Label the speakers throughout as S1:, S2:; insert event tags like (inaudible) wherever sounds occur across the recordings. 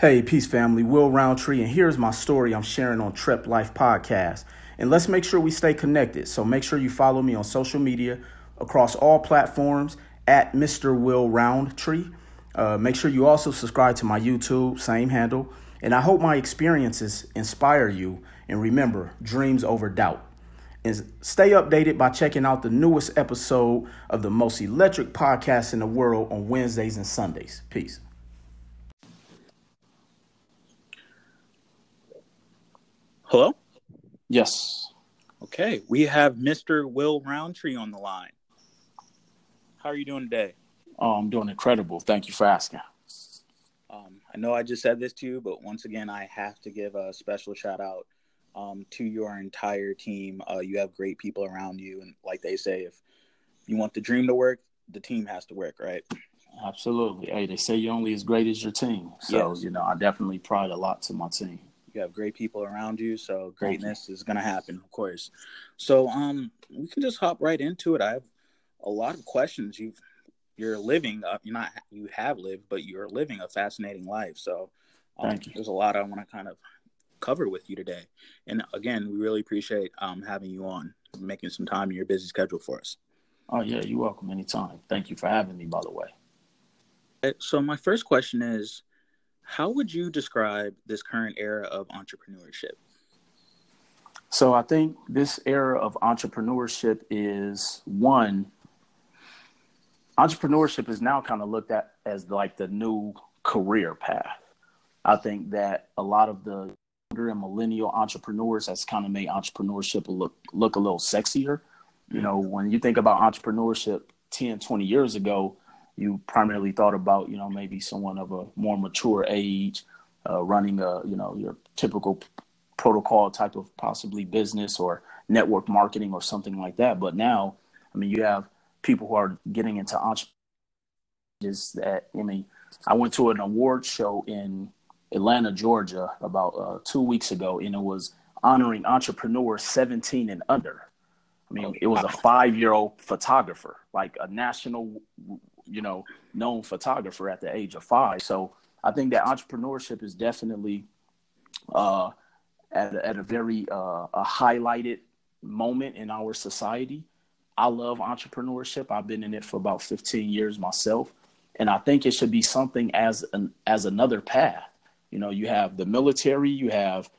S1: Hey, peace family, Will Roundtree, and here's my story I'm sharing on Trep Life Podcast. And let's make sure we stay connected. So make sure you follow me on social media across all platforms at Mr. Will Roundtree. Uh, make sure you also subscribe to my YouTube, same handle. And I hope my experiences inspire you. And remember, dreams over doubt. And stay updated by checking out the newest episode of the most electric podcast in the world on Wednesdays and Sundays. Peace.
S2: Hello?
S1: Yes.
S2: Okay, we have Mr. Will Roundtree on the line. How are you doing today?
S1: Oh, I'm doing incredible. Thank you for asking.
S2: Um, I know I just said this to you, but once again, I have to give a special shout out um, to your entire team. Uh, you have great people around you, and like they say, if you want the dream to work, the team has to work, right?
S1: Absolutely. Hey, they say you're only as great as your team. So,
S2: Yes.
S1: you know, I definitely pride a lot to my team.
S2: You have great people around you, so greatness is gonna happen, of course. So, um, we can just hop right into it. I have a lot of questions. You've you're living, uh, you're not you have lived, but you're living a fascinating life. So, um,
S1: Thank you.
S2: there's a lot I want to kind of cover with you today. And again, we really appreciate um having you on, making some time in your busy schedule for us.
S1: Oh, yeah, you're welcome anytime. Thank you for having me, by the way.
S2: Uh, So, my first question is, how would you describe this current era of entrepreneurship?
S1: So I think this era of entrepreneurship is one. Entrepreneurship is now kind of looked at as like the new career path. I think that a lot of the younger and millennial entrepreneurs has kind of made entrepreneurship look look a little sexier. You mm-hmm. know, when you think about entrepreneurship 10, 20 years ago, you primarily thought about, you know, maybe someone of a more mature age, uh, running a, you know, your typical protocol type of possibly business or network marketing or something like that. But now, I mean, you have people who are getting into entrepreneurship. That I mean, I went to an award show in Atlanta, Georgia, about uh, two weeks ago, and it was honoring entrepreneurs 17 and under. I mean,
S2: Oh,
S1: it was a five-year-old photographer, like a national, you know, known photographer at the age of five. So I think that entrepreneurship is definitely uh, at at a very uh, a highlighted moment in our society. I love entrepreneurship. I've been in it for about 15 years myself, and I think it should be something as an as another path. You know, you have the military, you have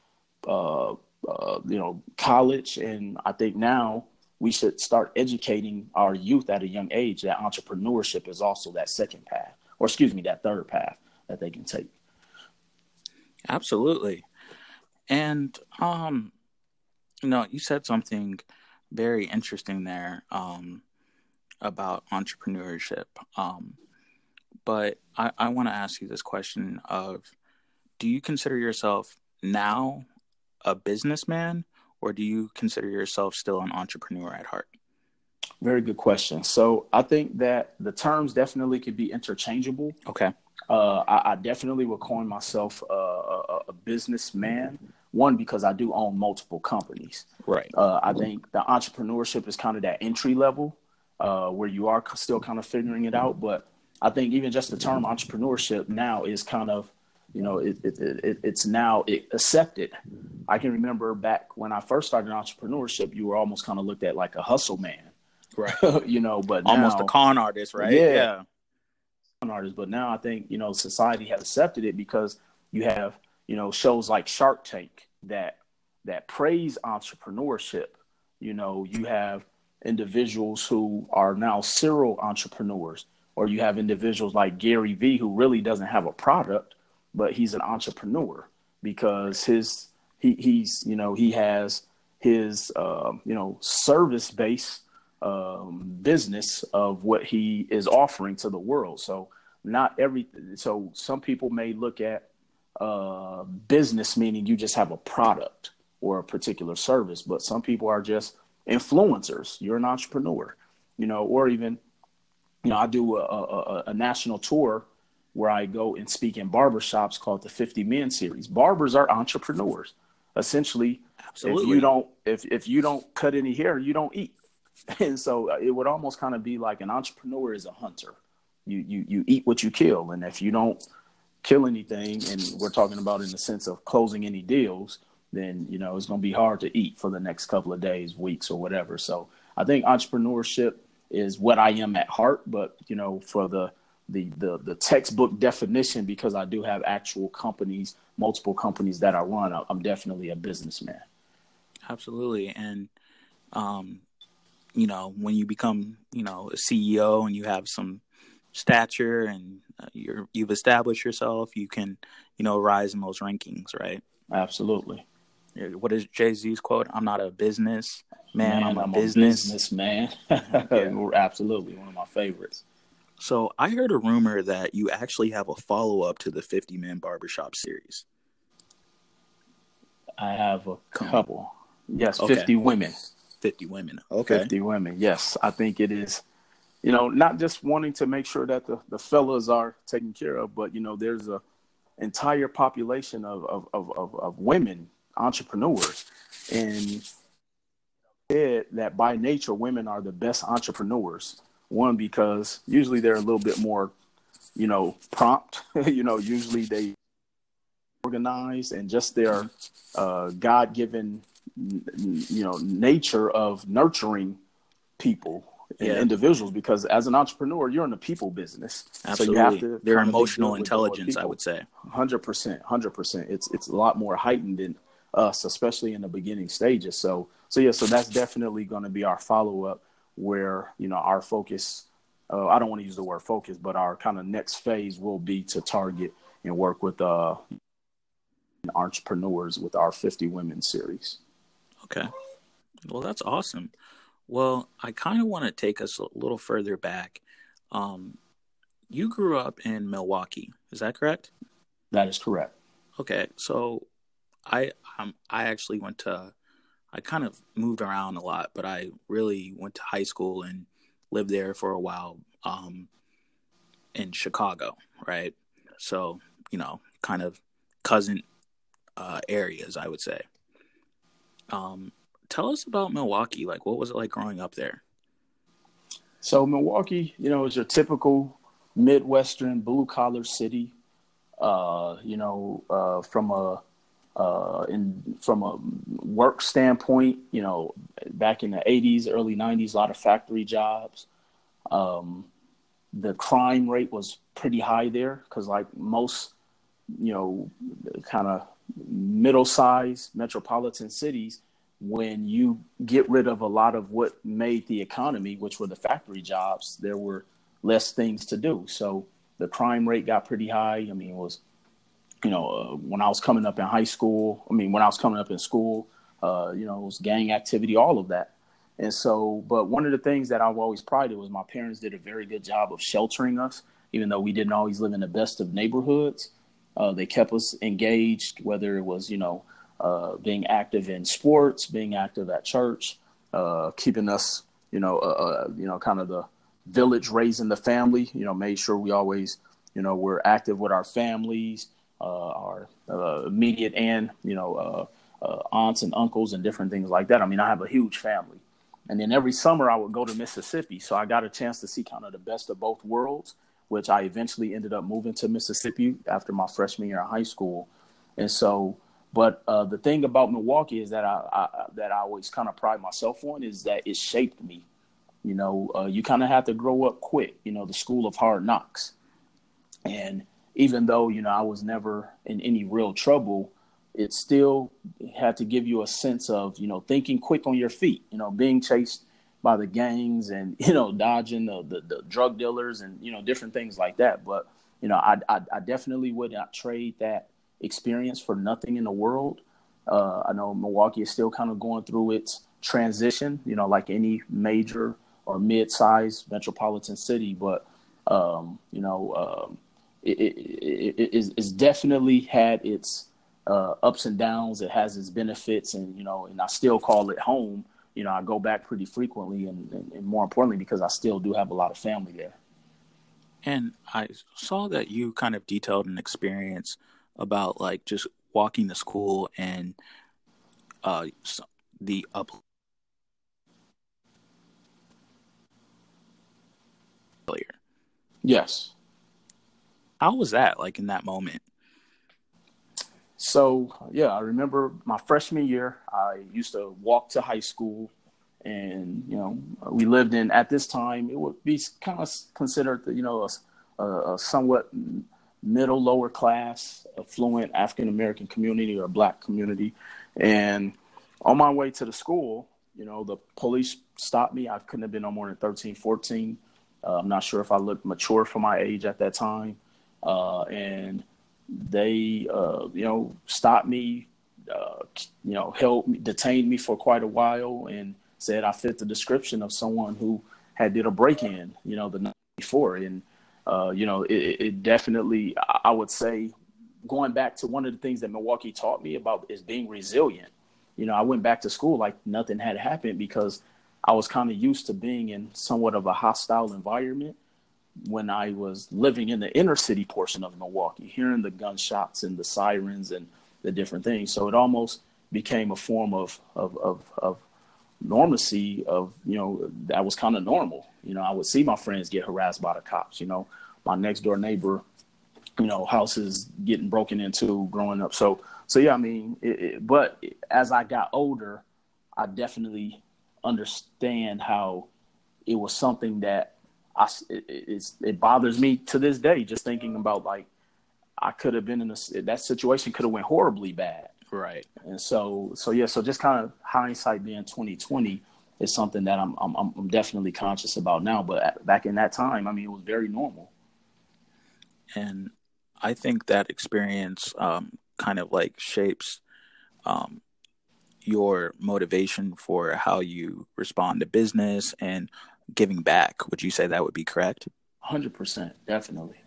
S1: uh, uh, you know college, and I think now we should start educating our youth at a young age that entrepreneurship is also that second path, or excuse me, that third path that they can take.
S2: Absolutely. And um you know, you said something very interesting there um about entrepreneurship. Um but I, I want to ask you this question of do you consider yourself now a businessman or do you consider yourself still an entrepreneur at heart?
S1: Very good question. So I think that the terms definitely could be interchangeable.
S2: Okay.
S1: Uh, I, I definitely would coin myself uh, a, a businessman. One because I do own multiple companies.
S2: Right.
S1: Uh, I think the entrepreneurship is kind of that entry level uh, where you are still kind of figuring it out. But I think even just the term entrepreneurship now is kind of, you know, it, it, it, it's now accepted. I can remember back when I first started entrepreneurship, you were almost kind of looked at like a hustle man,
S2: Right. (laughs)
S1: you know. But
S2: Almost
S1: now,
S2: a con artist, right?
S1: Yeah. con artist But now I think you know society has accepted it because you have you know shows like Shark Tank that that praise entrepreneurship. You know, you have individuals who are now serial entrepreneurs, or you have individuals like Gary Vee who really doesn't have a product, but he's an entrepreneur because his he he's you know he has his um, you know service based um, business of what he is offering to the world. So not every so some people may look at uh, business meaning you just have a product or a particular service, but some people are just influencers. You're an entrepreneur, you know, or even you know I do a, a, a national tour where I go and speak in barbershops called the 50 Men series. Barbers are entrepreneurs. Essentially,
S2: Absolutely.
S1: if you don't if if you don't cut any hair, you don't eat. (laughs) And so uh, it would almost kind of be like an entrepreneur is a hunter. You you you eat what you kill, and if you don't kill anything, and we're talking about in the sense of closing any deals, then you know it's going to be hard to eat for the next couple of days, weeks, or whatever. So I think entrepreneurship is what I am at heart, but you know, for the the the, the textbook definition, because I do have actual companies, multiple companies that I run, I'm definitely a businessman.
S2: Absolutely, and um, you know, when you become you know a CEO and you have some stature and uh, you're you've established yourself, you can you know rise in those rankings, right?
S1: Absolutely.
S2: What is Jay Z's quote? I'm not a business man. man I'm, a,
S1: I'm
S2: business.
S1: a business man. (laughs) yeah. Absolutely, one of my favorites.
S2: So I heard a rumor that you actually have a follow up to the 50 Man Barbershop series.
S1: I have a couple. Yes, okay. 50 women.
S2: 50 women. Okay.
S1: 50 women. Yes, I think it is you know, not just wanting to make sure that the, the fellas are taken care of, but you know, there's a entire population of of, of, of, of women entrepreneurs, and said that by nature women are the best entrepreneurs. One because usually they're a little bit more, you know, prompt. (laughs) you know, usually they organize and just their uh, God given, you know, nature of nurturing people yeah. individuals because as an entrepreneur, you're in the people business.
S2: Absolutely. So you have to their emotional intelligence, I would say.
S1: Hundred percent, hundred percent. It's it's a lot more heightened than us, especially in the beginning stages. So so yeah, so that's definitely going to be our follow up where you know our focus. Uh, I don't want to use the word focus, but our kind of next phase will be to target and work with uh, entrepreneurs with our 50 women series.
S2: Okay. Well, that's awesome. Well, I kind of want to take us a little further back. Um, you grew up in Milwaukee, is that correct?
S1: That is correct.
S2: Okay, so I um, I actually went to I kind of moved around a lot, but I really went to high school and lived there for a while um, in Chicago, right? So you know, kind of cousin uh, areas, I would say. Um, tell us about Milwaukee. Like, what was it like growing up there?
S1: So Milwaukee, you know, is your typical Midwestern blue collar city. Uh, you know, uh, from a uh, in from a work standpoint, you know, back in the '80s, early '90s, a lot of factory jobs. Um, the crime rate was pretty high there because, like most, you know, kind of middle-sized metropolitan cities, when you get rid of a lot of what made the economy, which were the factory jobs, there were less things to do. So the crime rate got pretty high. I mean, it was, you know, uh, when I was coming up in high school, I mean, when I was coming up in school, uh, you know, it was gang activity, all of that. And so, but one of the things that I've always prided was my parents did a very good job of sheltering us, even though we didn't always live in the best of neighborhoods. Uh, they kept us engaged, whether it was, you know, uh, being active in sports, being active at church, uh, keeping us, you know, uh, you know, kind of the village raising the family. You know, made sure we always, you know, we're active with our families, our immediate and you know aunts and uncles and different things like that. I mean, I have a huge family. And then every summer I would go to Mississippi. So I got a chance to see kind of the best of both worlds, which I eventually ended up moving to Mississippi after my freshman year in high school. And so but uh, the thing about Milwaukee is that I, I that I always kind of pride myself on is that it shaped me. You know, uh, you kind of have to grow up quick. You know, the school of hard knocks. And even though you know I was never in any real trouble, it still had to give you a sense of you know thinking quick on your feet. You know, being chased by the gangs and (laughs) you know dodging the, the, the drug dealers and you know different things like that. But you know, I I, I definitely would not trade that experience for nothing in the world. Uh, I know Milwaukee is still kind of going through its transition, you know, like any major or mid-sized metropolitan city, but um, you know, um, it, it, it, it's definitely had its uh, ups and downs. It has its benefits, and you know, and I still call it home. You know, I go back pretty frequently, and, and, and more importantly, because I still do have a lot of family there.
S2: And I saw that you kind of detailed an experience about like just walking to school and uh the up
S1: Yes.
S2: How was that like in that moment?
S1: So yeah, I remember my freshman year. I used to walk to high school, and you know, we lived in at this time. It would be kind of considered, you know, a, a, somewhat middle lower class, affluent African American community or black community. And on my way to the school, you know, the police stopped me. I couldn't have been no more than 13, 14. Uh, I'm not sure if I looked mature for my age at that time. Uh, and they, uh, you know, stopped me, uh, you know, held me, detained me for quite a while and said I fit the description of someone who had did a break-in, you know, the night before. And, uh, you know, it, it definitely, I would say, going back to one of the things that Milwaukee taught me about is being resilient. You know, I went back to school like nothing had happened because I was kind of used to being in somewhat of a hostile environment when I was living in the inner city portion of Milwaukee, hearing the gunshots and the sirens and the different things. So it almost became a form of of of, of normalcy of you know that was kind of normal. You know, I would see my friends get harassed by the cops. You know, my next door neighbor, you know, houses getting broken into growing up. So so yeah, I mean, it, it, but as I got older, I definitely understand how it was something that I it, it bothers me to this day just thinking about like I could have been in a that situation could have went horribly bad.
S2: Right.
S1: And so so yeah, so just kind of hindsight being 2020 is something that I'm I'm I'm definitely conscious about now, but back in that time, I mean it was very normal.
S2: And I think that experience um, kind of like shapes um, your motivation for how you respond to business and giving back. Would you say that would be correct?
S1: 100%, definitely.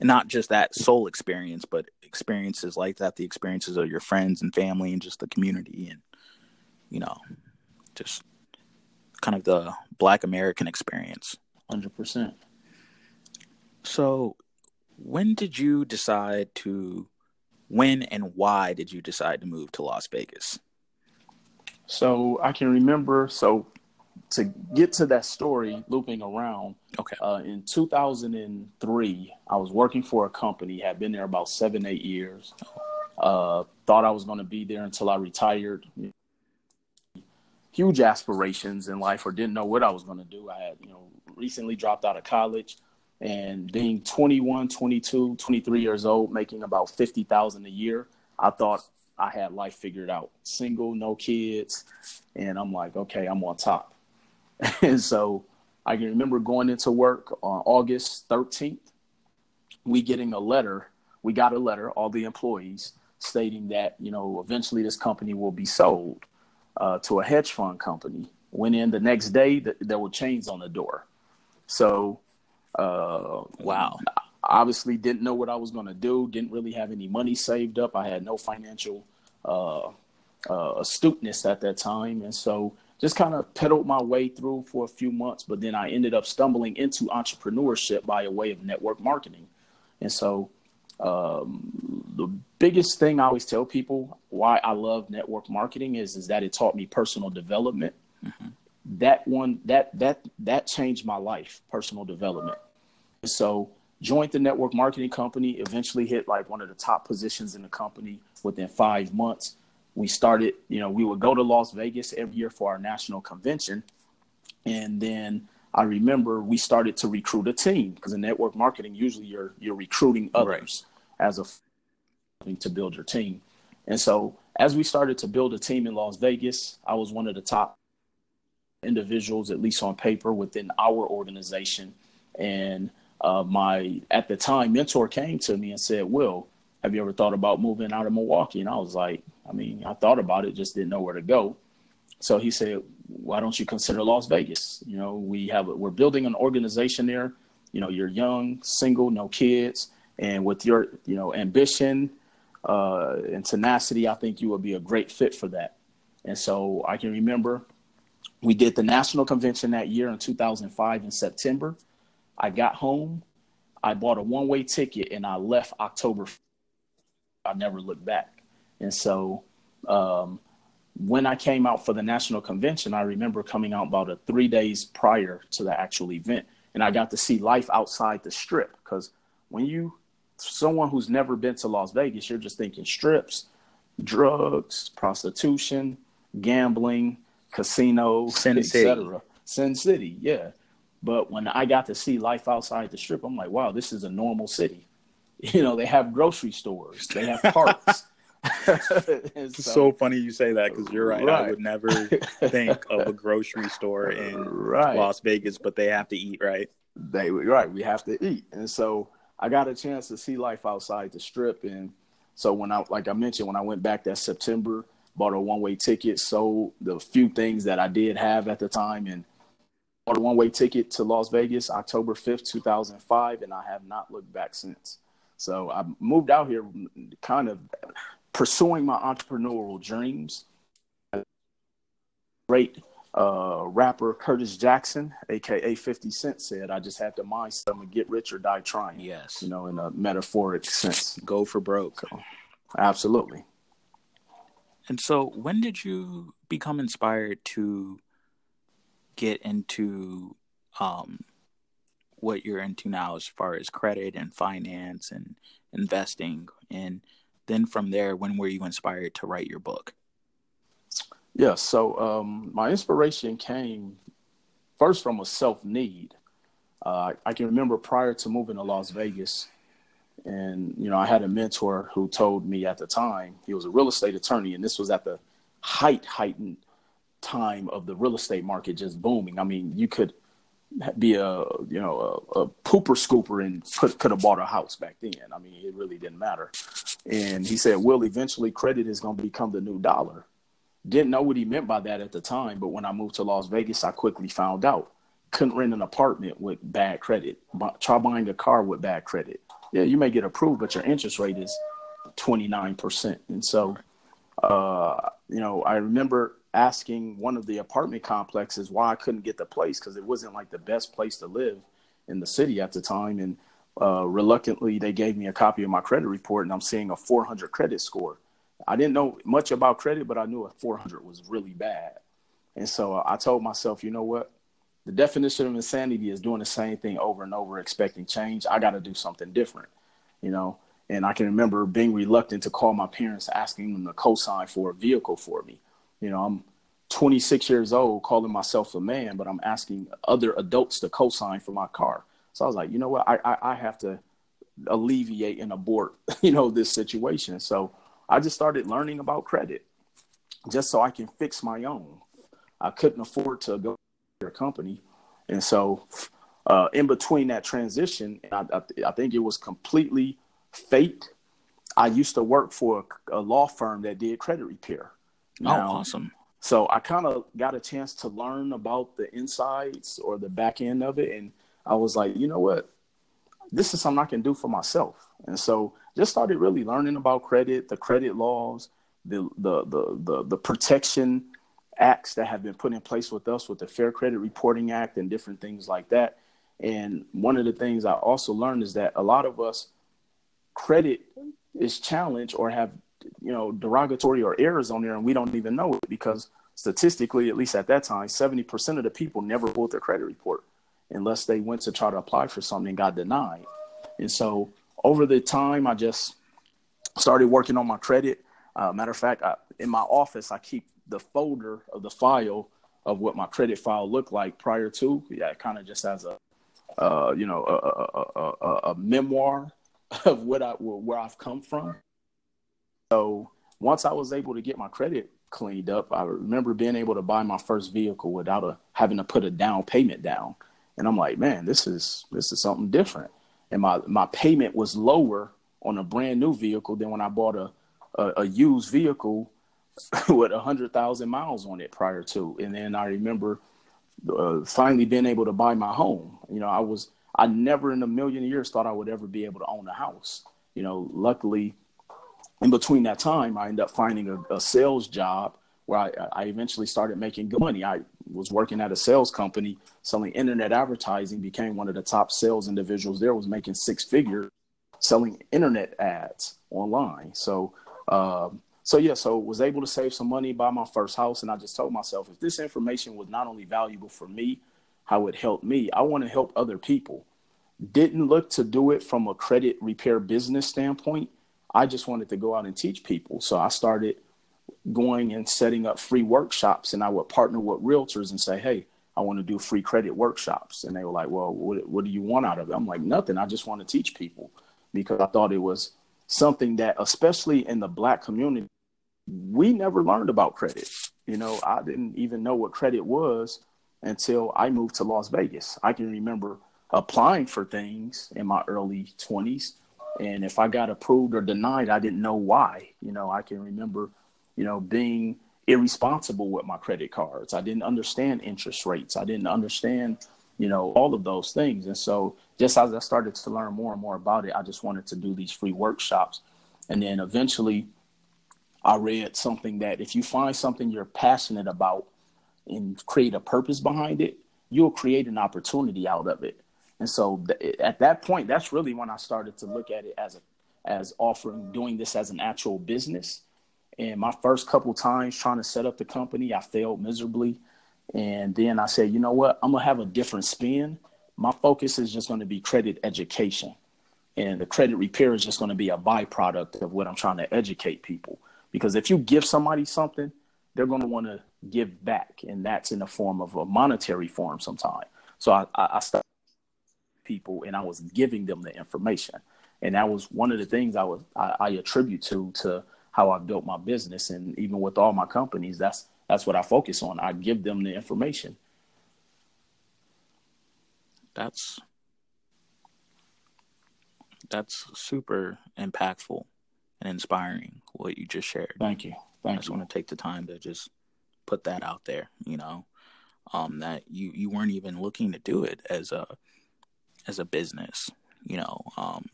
S2: And not just that soul experience, but experiences like that, the experiences of your friends and family and just the community and, you know, just kind of the Black American experience.
S1: 100%.
S2: So, when did you decide to, when and why did you decide to move to Las Vegas?
S1: So, I can remember, so to get to that story, looping around.
S2: Okay.
S1: Uh, in 2003, I was working for a company. Had been there about seven, eight years. Uh, thought I was going to be there until I retired. Huge aspirations in life, or didn't know what I was going to do. I had, you know, recently dropped out of college, and being 21, 22, 23 years old, making about 50,000 a year, I thought I had life figured out. Single, no kids, and I'm like, okay, I'm on top. And (laughs) so I can remember going into work on August 13th, we getting a letter. We got a letter, all the employees, stating that, you know, eventually this company will be sold uh, to a hedge fund company. Went in the next day, th- there were chains on the door. So, uh,
S2: wow.
S1: Obviously, didn't know what I was going to do. Didn't really have any money saved up. I had no financial uh, uh astuteness at that time. And so just kind of pedaled my way through for a few months, but then I ended up stumbling into entrepreneurship by a way of network marketing. And so, um, the biggest thing I always tell people why I love network marketing is is that it taught me personal development. Mm-hmm. That one that that that changed my life, personal development. And so, joined the network marketing company. Eventually, hit like one of the top positions in the company within five months we started, you know, we would go to Las Vegas every year for our national convention. And then I remember we started to recruit a team because in network marketing, usually you're you're recruiting others right. as a to build your team. And so as we started to build a team in Las Vegas, I was one of the top individuals, at least on paper, within our organization. And uh, my at the time mentor came to me and said, "Will, have you ever thought about moving out of Milwaukee?" And I was like, I mean, I thought about it, just didn't know where to go. So he said, "Why don't you consider Las Vegas? You know, we have we're building an organization there. You know, you're young, single, no kids, and with your you know ambition uh, and tenacity, I think you would be a great fit for that." And so I can remember we did the national convention that year in 2005 in September. I got home, I bought a one way ticket, and I left October. I never looked back. And so um, when I came out for the national convention, I remember coming out about a three days prior to the actual event, and I got to see life outside the strip because when you someone who's never been to Las Vegas, you're just thinking strips, drugs, prostitution, gambling, casinos, etc. Sin City, yeah. But when I got to see life outside the strip, I'm like, wow, this is a normal city. (laughs) You know, they have grocery stores, they have parks. (laughs)
S2: it's (laughs) so, so, funny you say that because you're right. right. I would never (laughs) think of a grocery store in right. Las Vegas, but they have to eat, right?
S1: They right. We have to eat, and so I got a chance to see life outside the strip. And so when I, like I mentioned, when I went back that September, bought a one way ticket, sold the few things that I did have at the time, and bought a one way ticket to Las Vegas October 5th, 2005, and I have not looked back since. So I moved out here kind of pursuing my entrepreneurial dreams. Great uh, rapper Curtis Jackson, aka 50 Cent, said, I just had to mind something, get rich or die trying.
S2: Yes.
S1: You know, in a metaphoric sense.
S2: Go for broke.
S1: So, absolutely.
S2: And so, when did you become inspired to get into um, what you're into now as far as credit and finance and investing? And then from there, when were you inspired to write your book?
S1: Yeah, so um, my inspiration came first from a self need. Uh, I can remember prior to moving to Las Vegas, and you know, I had a mentor who told me at the time he was a real estate attorney, and this was at the height heightened time of the real estate market just booming. I mean, you could be a you know a, a pooper scooper and could could have bought a house back then. I mean, it really didn't matter. And he said, "Well, eventually, credit is going to become the new dollar." Didn't know what he meant by that at the time, but when I moved to Las Vegas, I quickly found out. Couldn't rent an apartment with bad credit. Try buying a car with bad credit. Yeah, you may get approved, but your interest rate is 29%. And so, uh, you know, I remember asking one of the apartment complexes why I couldn't get the place because it wasn't like the best place to live in the city at the time. And uh, reluctantly, they gave me a copy of my credit report, and I'm seeing a 400 credit score. I didn't know much about credit, but I knew a 400 was really bad. And so I told myself, you know what? The definition of insanity is doing the same thing over and over, expecting change. I got to do something different, you know? And I can remember being reluctant to call my parents, asking them to co-sign for a vehicle for me. You know, I'm 26 years old, calling myself a man, but I'm asking other adults to co-sign for my car. So I was like, you know what? I, I, I have to alleviate and abort, (laughs) you know, this situation. So I just started learning about credit just so I can fix my own. I couldn't afford to go to a company. And so, uh, in between that transition, I, I, I, think it was completely fate. I used to work for a, a law firm that did credit repair.
S2: Oh, now, oh, awesome.
S1: So I kind of got a chance to learn about the insides or the back end of it. And I was like, you know what? This is something I can do for myself. And so just started really learning about credit, the credit laws, the the the the, the protection acts that have been put in place with us with the Fair Credit Reporting Act and different things like that. And one of the things I also learned is that a lot of us credit is challenged or have you know derogatory or errors on there and we don't even know it because statistically at least at that time 70% of the people never pulled their credit report unless they went to try to apply for something and got denied and so over the time, I just started working on my credit. Uh, matter of fact, I, in my office, I keep the folder of the file of what my credit file looked like prior to. Yeah, it kind of just as a, uh, you know, a, a, a, a, memoir (laughs) of what I where I've come from. So once I was able to get my credit cleaned up, I remember being able to buy my first vehicle without a, having to put a down payment down. And I'm like, man, this is this is something different and my my payment was lower on a brand new vehicle than when I bought a a, a used vehicle (laughs) with a hundred thousand miles on it prior to. And then I remember uh, finally being able to buy my home. You know, I was I never in a million years thought I would ever be able to own a house. You know, luckily, in between that time, I ended up finding a, a sales job where I, I eventually started making good money. I was working at a sales company selling internet advertising, became one of the top sales individuals there, was making six figures selling internet ads online. So, um, so yeah, so was able to save some money, buy my first house, and I just told myself if this information was not only valuable for me, how it helped me, I want to help other people. didn't look to do it from a credit repair business standpoint. I just wanted to go out and teach people. So I started going and setting up free workshops and I would partner with realtors and say, Hey, I want to do free credit workshops. And they were like, Well, what, what do you want out of it? I'm like, Nothing. I just want to teach people because I thought it was something that, especially in the black community, we never learned about credit. You know, I didn't even know what credit was until I moved to Las Vegas. I can remember applying for things in my early 20s. And if I got approved or denied, I didn't know why. You know, I can remember, you know, being irresponsible with my credit cards. I didn't understand interest rates. I didn't understand, you know, all of those things. And so just as I started to learn more and more about it, I just wanted to do these free workshops. And then eventually I read something that if you find something you're passionate about and create a purpose behind it, you'll create an opportunity out of it. And so th- at that point, that's really when I started to look at it as a as offering doing this as an actual business. And my first couple times trying to set up the company, I failed miserably. And then I said, you know what? I'm gonna have a different spin. My focus is just to be credit education, and the credit repair is just to be a byproduct of what I'm trying to educate people. Because if you give somebody something, they're want to give back, and that's in the form of a monetary form sometime. So I, I, I started people, and I was giving them the information, and that was one of the things I was I, I attribute to to how I built my business, and even with all my companies, that's that's what I focus on. I give them the information.
S2: That's that's super impactful and inspiring what you just shared.
S1: Thank you. Thank
S2: I just you. want to take the time to just put that out there, you know, um, that you, you weren't even looking to do it as a as a business, you know, um,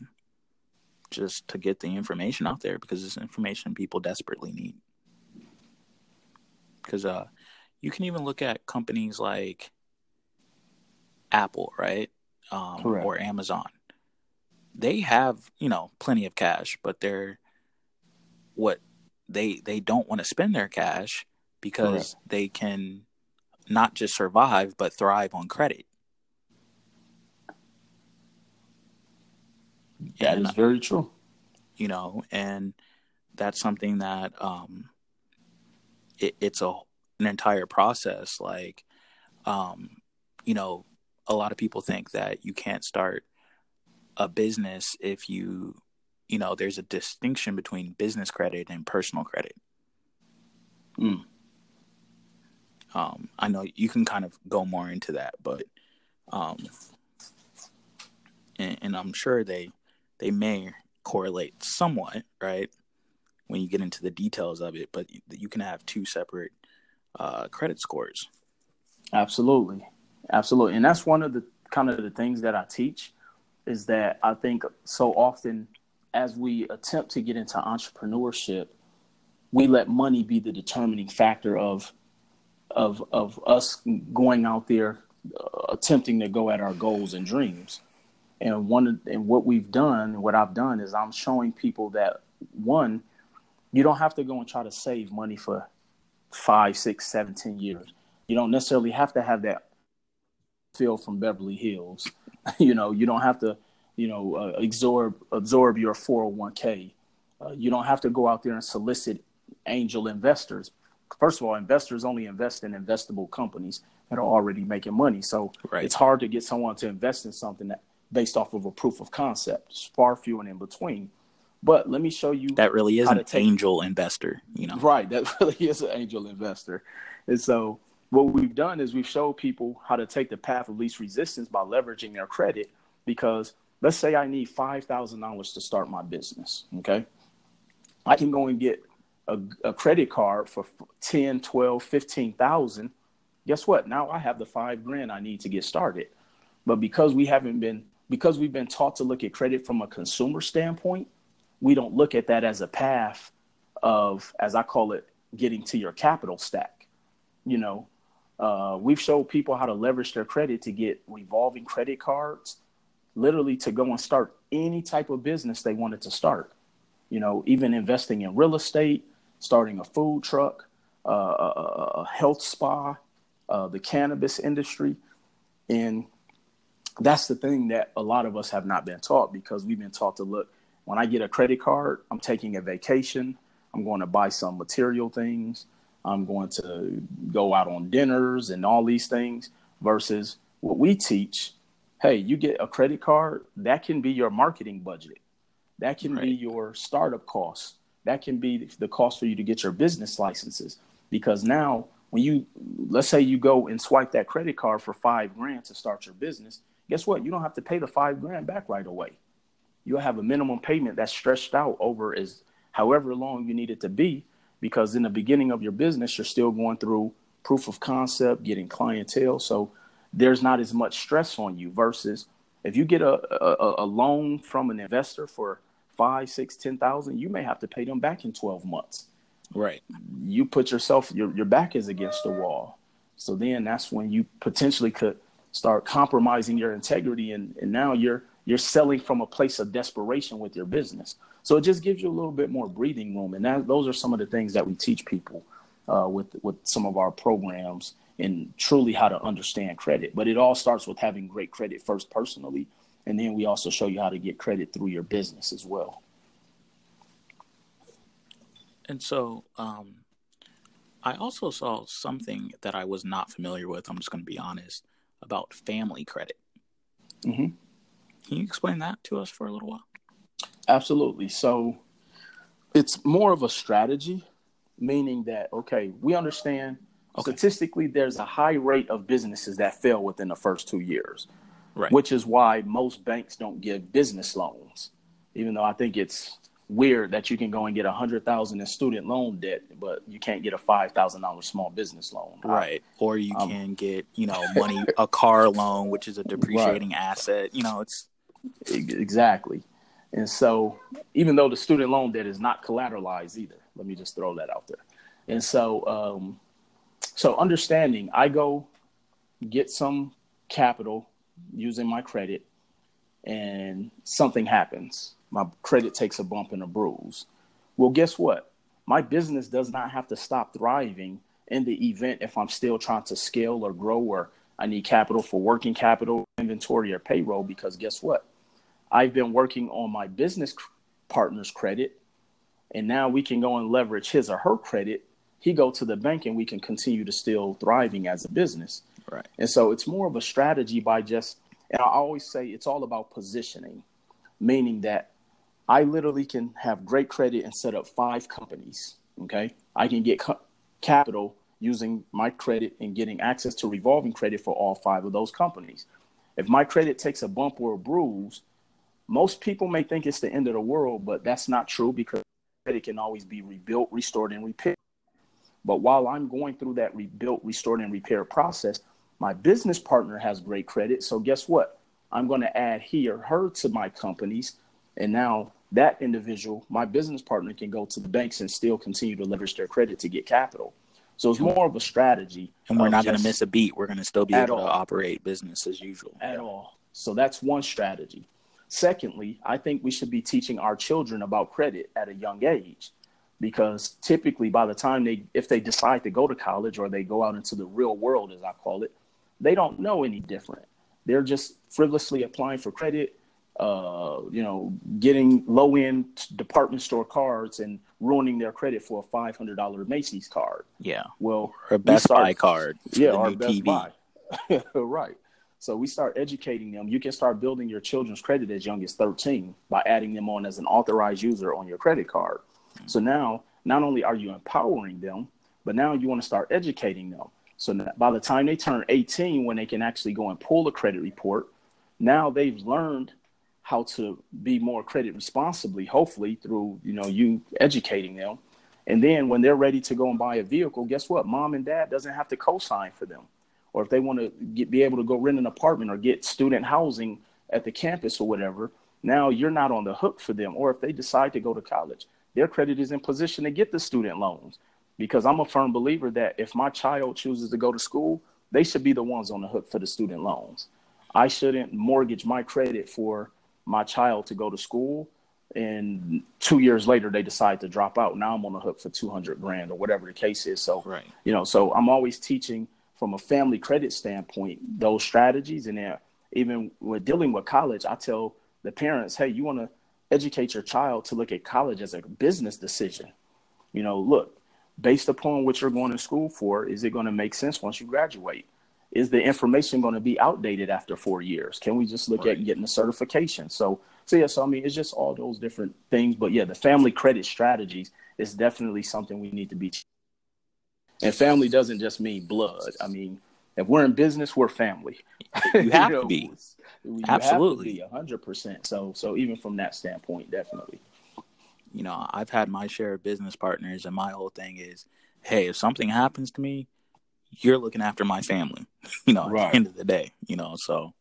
S2: just to get the information out there because it's information people desperately need. Because uh, you can even look at companies like Apple, right, um, or Amazon. They have you know plenty of cash, but they're what they they don't want to spend their cash because Correct. they can not just survive but thrive on credit.
S1: That and, is very true.
S2: You know, and that's something that um it, it's a an entire process like um you know a lot of people think that you can't start a business if you you know, there's a distinction between business credit and personal credit. Mm. Um, I know you can kind of go more into that, but um, and, and I'm sure they they may correlate somewhat, right? When you get into the details of it, but you can have two separate uh, credit scores.
S1: Absolutely, absolutely, and that's one of the kind of the things that I teach is that I think so often as we attempt to get into entrepreneurship, we let money be the determining factor of of of us going out there uh, attempting to go at our goals and dreams. And one and what we've done, what I've done is I'm showing people that one, you don't have to go and try to save money for five, six, seven, ten years. You don't necessarily have to have that feel from Beverly Hills. (laughs) you know, you don't have to you know, uh, absorb absorb your 401k. Uh, you don't have to go out there and solicit angel investors. First of all, investors only invest in investable companies that are already making money. So right. it's hard to get someone to invest in something that based off of a proof of concept. It's far few and in between. But let me show you
S2: that really is an take... angel investor, you know.
S1: Right, that (laughs) really is an angel investor. And so what we've done is we've showed people how to take the path of least resistance by leveraging their credit because let's say I need $5,000 to start my business. Okay. I can go and get a, a credit card for 10, 12, 15,000. Guess what? Now I have the five grand I need to get started. But because we haven't been, because we've been taught to look at credit from a consumer standpoint, we don't look at that as a path of, as I call it, getting to your capital stack. You know, uh, we've showed people how to leverage their credit to get revolving credit cards literally to go and start any type of business they wanted to start. You know, even investing in real estate, starting a food truck, uh, a, a, health spa, uh, the cannabis industry. And that's the thing that a lot of us have not been taught because we've been taught to look when I get a credit card, I'm taking a vacation, I'm going to buy some material things, I'm going to go out on dinners and all these things versus what we teach. Hey, you get a credit card, that can be your marketing budget. That can right. be your startup costs. That can be the cost for you to get your business licenses. Because now, when you, let's say you go and swipe that credit card for five grand to start your business, guess what? You don't have to pay the five grand back right away. You'll have a minimum payment that's stretched out over as however long you need it to be, because in the beginning of your business, you're still going through proof of concept, getting clientele. So there's not as much stress on you versus if you get a, a, a loan from an investor for five, six, ten thousand, you may have to pay them back in 12 months.
S2: Right.
S1: You put yourself, your, your back is against the wall. So then that's when you potentially could start compromising your integrity and, and now you're you're selling from a place of desperation with your business. So it just gives you a little bit more breathing room and that those are some of the things that we teach people uh, with with some of our programs and truly how to understand credit. But it all starts with having great credit first personally and then we also show you how to get credit through your business as well.
S2: And so um, i also saw something that i was not familiar with i'm just going to be honest about family credit.
S1: Mm-hmm.
S2: Can you explain that to us for a little while?
S1: Absolutely. So it's more of a strategy, meaning that, okay, we understand okay. statistically there's a high rate of businesses that fail within the first two years, right. which is why most banks don't give business loans, even though I think it's weird that you can go and get a hundred thousand in student loan debt, but you can't get a five thousand dollar small business loan.
S2: Right. Or you um, can get, you know, money a car loan, which is a (laughs) depreciating right. asset. You know, it's
S1: exactly. And so even though the student loan debt is not collateralized either, let me just throw that out there. And so um so understanding I go get some capital using my credit and something happens my credit takes a bump and a bruise. Well, guess what? My business does not have to stop thriving in the event if I'm still trying to scale or grow or I need capital for working capital, inventory, or payroll. Because guess what? I've been working on my business partner's credit, and now we can go and leverage his or her credit. He go to the bank, and we can continue to still thriving as a business.
S2: Right.
S1: And so it's more of a strategy by just, and I always say it's all about positioning, meaning that I literally can have great credit and set up five companies. Okay. I can get co- capital using my credit and getting access to revolving credit for all five of those companies. If my credit takes a bump or a bruise, most people may think it's the end of the world, but that's not true because credit can always be rebuilt, restored, and repaired. But while I'm going through that rebuilt, restored, and repair process, my business partner has great credit. So guess what? I'm going to add he or her to my companies. And now that individual, my business partner, can go to the banks and still continue to leverage their credit to get capital. So it's more of a strategy.
S2: And we're not going to miss a beat. We're going to still be able all. to operate business as usual.
S1: At yeah. all. So that's one strategy. Secondly, I think we should be teaching our children about credit at a young age because typically by the time they if they decide to go to college or they go out into the real world as I call it, they don't know any different. They're just frivolously applying for credit uh, you know, getting low end department store cards and ruining their credit for a five hundred dollar Macy's card.
S2: Yeah.
S1: Well,
S2: or Best start, Buy card.
S1: Yeah, or Best TV. Buy. (laughs) right. So we start educating them. You can start building your children's credit as young as 13 by adding them on as an authorized user on your credit card. Mm-hmm. So now, not only are you empowering them, but now you want to start educating them. So by the time they turn 18, when they can actually go and pull a credit report, now they've learned how to be more credit responsibly, hopefully through, you know, you educating them. And then when they're ready to go and buy a vehicle, guess what? Mom and dad doesn't have to co-sign for them. Or if they want to get, be able to go rent an apartment or get student housing at the campus or whatever, now you're not on the hook for them. Or if they decide to go to college, their credit is in position to get the student loans. Because I'm a firm believer that if my child chooses to go to school, they should be the ones on the hook for the student loans. I shouldn't mortgage my credit for my child to go to school and two years later they decide to drop out now i'm on the hook for 200 grand or whatever the case is so
S2: right.
S1: you know so i'm always teaching from a family credit standpoint those strategies and then even with dealing with college, I tell the parents, hey, you want to educate your child to look at college as a business decision. You know, look, based upon what you're going to school for, is it going to make sense once you graduate? Is the information going to be outdated after four years? Can we just look right. at getting a certification? So, so yeah, so I mean, it's just all those different things. But yeah, the family credit strategies is definitely something we need to be. And family doesn't just mean blood. I mean, if we're in business, we're family. (laughs)
S2: You have you know, to be. Absolutely,
S1: hundred percent. So, so even from that standpoint, definitely.
S2: You know, I've had my share of business partners, and my whole thing is, hey, if something happens to me, you're looking after my family. (laughs) You know, right. at the end of the day, you know, so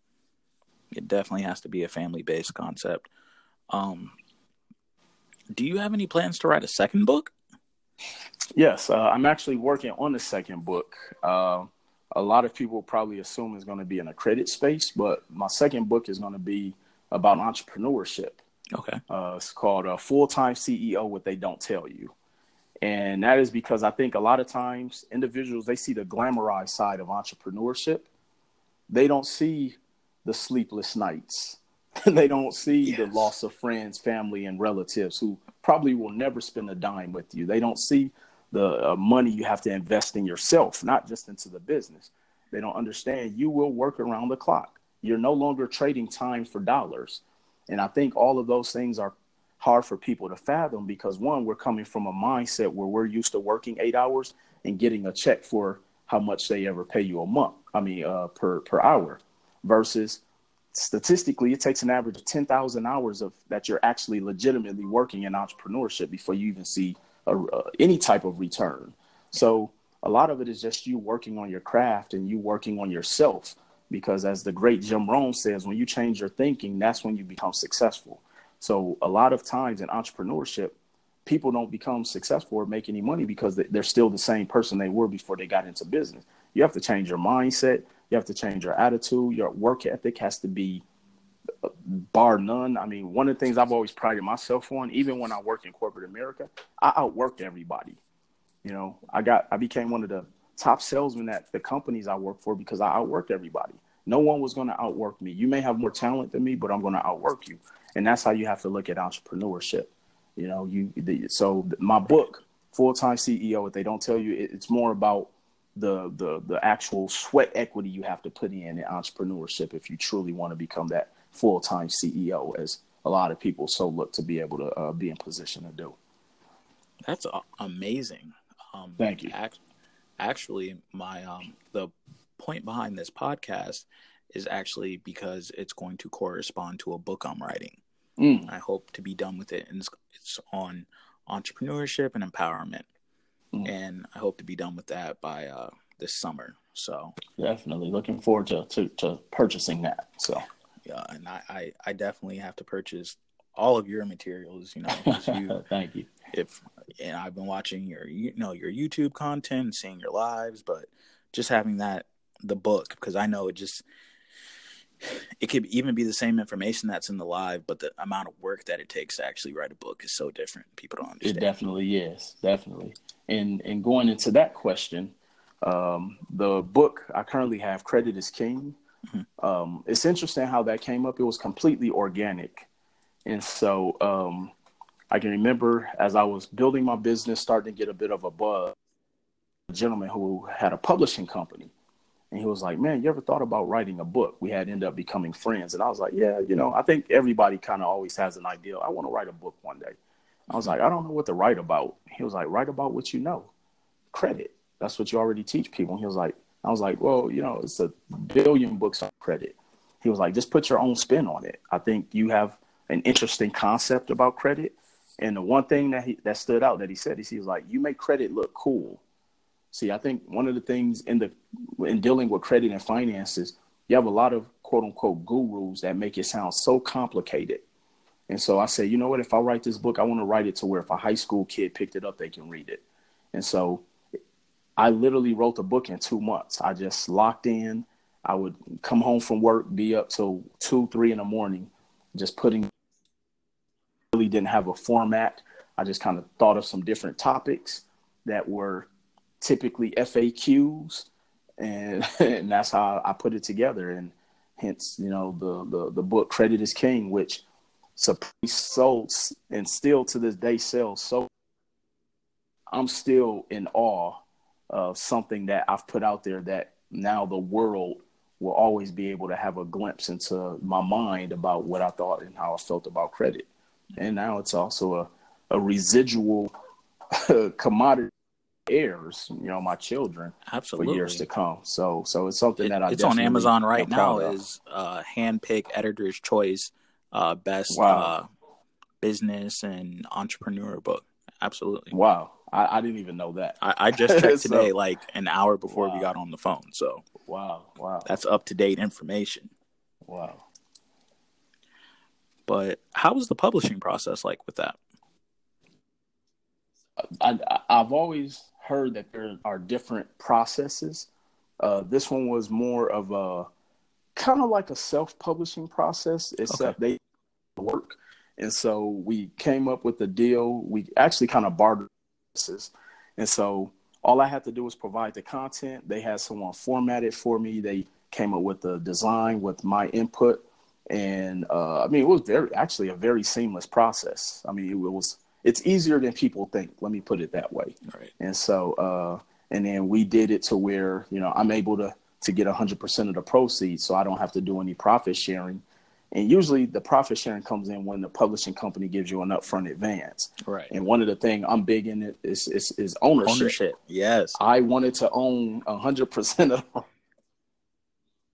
S2: it definitely has to be a family based concept. Um, do you have any plans to write a second book?
S1: Yes, uh, I'm actually working on the second book. Uh, a lot of people probably assume is going to be in a credit space, but my second book is going to be about entrepreneurship.
S2: Okay.
S1: Uh, it's called uh, Full Time CEO What They Don't Tell You. And that is because I think a lot of times individuals, they see the glamorized side of entrepreneurship. They don't see the sleepless nights. (laughs) they don't see yes. the loss of friends, family, and relatives who probably will never spend a dime with you. They don't see the uh, money you have to invest in yourself, not just into the business. They don't understand you will work around the clock. You're no longer trading time for dollars. And I think all of those things are hard for people to fathom because one, we're coming from a mindset where we're used to working eight hours and getting a check for how much they ever pay you a month. I mean, uh, per per hour, versus statistically, it takes an average of ten thousand hours of that you're actually legitimately working in entrepreneurship before you even see a, uh, any type of return. So a lot of it is just you working on your craft and you working on yourself. Because as the great Jim Rohn says, when you change your thinking, that's when you become successful. So a lot of times in entrepreneurship, people don't become successful or make any money because they're still the same person they were before they got into business. You have to change your mindset. You have to change your attitude. Your work ethic has to be uh, bar none. I mean, one of the things I've always prided myself on, even when I worked in corporate America, I outworked everybody. You know, I got I became one of the top salesmen at the companies I worked for because I outworked everybody. No one was going to outwork me. You may have more talent than me, but I'm going to outwork you. And that's how you have to look at entrepreneurship. You know, you the, so my book, Full Time CEO, what they don't tell you, it, it's more about the the the actual sweat equity you have to put in in entrepreneurship if you truly want to become that full time CEO, as a lot of people so look to be able to uh, be in position to do.
S2: That's amazing.
S1: Um, Thank you.
S2: actually, my um, the point behind this podcast is actually because it's going to correspond to a book I'm writing. Mm. I hope to be done with it, and it's, it's on entrepreneurship and empowerment, mm. and I hope to be done with that by uh, this summer. So
S1: definitely looking forward to, to, to purchasing that. So
S2: yeah, and I, I, I definitely have to purchase all of your materials. You know,
S1: you, (laughs) thank you.
S2: If and I've been watching your you know your YouTube content, seeing your lives, but just having that the book because I know it just it could even be the same information that's in the live, but the amount of work that it takes to actually write a book is so different. People don't understand.
S1: It definitely is, definitely. And and going into that question, um, the book I currently have, Credit is King. Mm-hmm. Um, it's interesting how that came up. It was completely organic. And so um, I can remember as I was building my business, starting to get a bit of a buzz, a gentleman who had a publishing company. And he was like, Man, you ever thought about writing a book? We had ended up becoming friends. And I was like, Yeah, you know, I think everybody kind of always has an idea. I want to write a book one day. I was like, I don't know what to write about. He was like, Write about what you know. Credit. That's what you already teach people. He was like, I was like, well, you know, it's a billion books on credit. He was like, just put your own spin on it. I think you have an interesting concept about credit. And the one thing that he that stood out that he said is he was like, you make credit look cool. See, I think one of the things in the in dealing with credit and finances, you have a lot of quote unquote gurus that make it sound so complicated. And so I said, you know what? If I write this book, I want to write it to where if a high school kid picked it up, they can read it. And so I literally wrote the book in two months. I just locked in. I would come home from work, be up till two, three in the morning, just putting. Really didn't have a format. I just kind of thought of some different topics that were typically FAQs, and, (laughs) and that's how I put it together. And hence you know the the, the book Credit is King, which Supreme sold and still to this day sells so. I'm still in awe of something that I've put out there that now the world will always be able to have a glimpse into my mind about what I thought and how I felt about credit. And now it's also a, a residual (laughs) commodity heirs, you know, my children
S2: Absolutely.
S1: for years to come. So so it's something it, that I
S2: it's on Amazon right now is uh handpick editor's choice uh best wow. uh business and entrepreneur book. Absolutely.
S1: Wow. I, I didn't even know that.
S2: I, I just checked (laughs) today, so, like an hour before wow. we got on the phone. So
S1: wow, wow,
S2: that's up to date information.
S1: Wow.
S2: But how was the publishing process like with that?
S1: I, I've always heard that there are different processes. Uh, this one was more of a kind of like a self-publishing process, except okay. they work. And so we came up with a deal. We actually kind of bartered and so all I had to do was provide the content. They had someone format it for me. They came up with the design with my input. And uh, I mean, it was very actually a very seamless process. I mean, it was it's easier than people think. Let me put it that way.
S2: Right.
S1: And so, uh, and then we did it to where you know I'm able to to get 100% of the proceeds, so I don't have to do any profit sharing. And usually the profit sharing comes in when the publishing company gives you an upfront advance.
S2: Right.
S1: And one of the things I'm big in it is, is, is ownership.
S2: Ownership. Yes.
S1: I wanted to own hundred percent of them.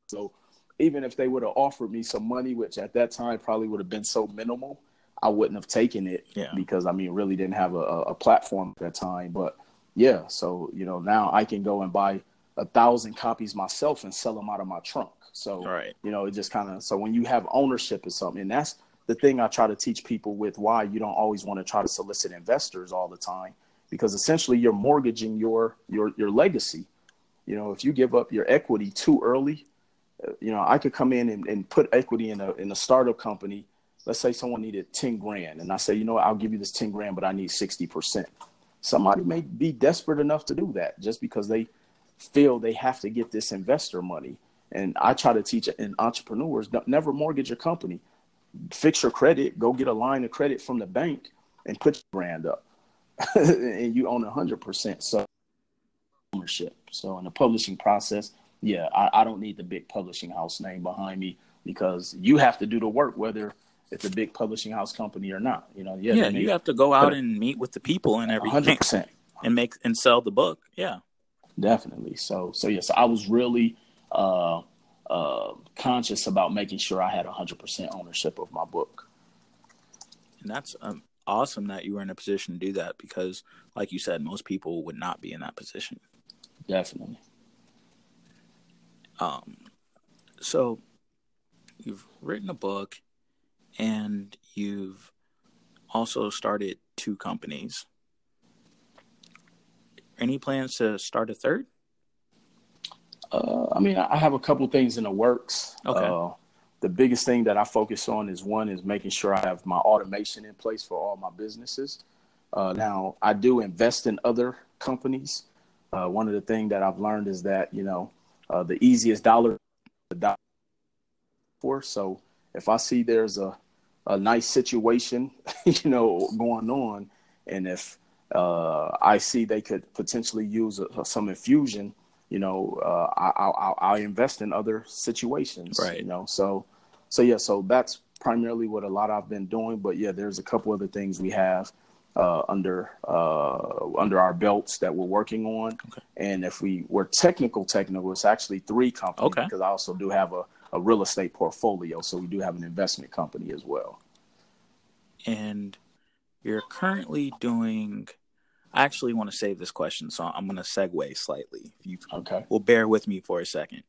S1: So even if they would have offered me some money, which at that time probably would have been so minimal, I wouldn't have taken it
S2: yeah.
S1: because I mean really didn't have a, a platform at that time. But yeah, so you know now I can go and buy a thousand copies myself and sell them out of my trunk. So,
S2: right.
S1: you know, it just kind of, so when you have ownership of something, and that's the thing I try to teach people with why you don't always want to try to solicit investors all the time, because essentially you're mortgaging your, your, your legacy. You know, if you give up your equity too early, uh, you know, I could come in and, and put equity in a, in a startup company. Let's say someone needed 10 grand and I say, you know what, I'll give you this 10 grand, but I need 60%. Somebody may be desperate enough to do that just because they feel they have to get this investor money and I try to teach in entrepreneurs never mortgage your company. Fix your credit, go get a line of credit from the bank and put your brand up. (laughs) and you own 100%. So ownership. So in the publishing process, yeah, I, I don't need the big publishing house name behind me because you have to do the work, whether it's a big publishing house company or not. You know,
S2: yeah, yeah you have to go out and meet with the people and everything, 100%. and make and sell the book. Yeah,
S1: definitely. So, so yes, I was really uh, uh, conscious about making sure I had 100% ownership of my book.
S2: And that's um, awesome that you were in a position to do that because, like you said, most people would not be in that position.
S1: Definitely.
S2: Um, so you've written a book and you've also started two companies. Any plans to start a third?
S1: Uh, I mean, I have a couple things in the works.
S2: Okay. Uh,
S1: the biggest thing that I focus on is one is making sure I have my automation in place for all my businesses. Uh, now, I do invest in other companies. Uh, one of the things that I've learned is that you know uh, the easiest dollar the dollar for. So if I see there's a a nice situation, (laughs) you know, going on, and if uh, I see they could potentially use a, some infusion you know, uh, I, I, I invest in other situations,
S2: right?
S1: You know, so, so yeah, so that's primarily what a lot I've been doing. But yeah, there's a couple other things we have uh, under uh, under our belts that we're working on.
S2: Okay.
S1: And if we were technical, technical, it's actually three companies
S2: okay.
S1: because I also do have a, a real estate portfolio, so we do have an investment company as well.
S2: And you're currently doing I actually want to save this question, so I'm going to segue slightly. If you
S1: okay,
S2: will bear with me for a second.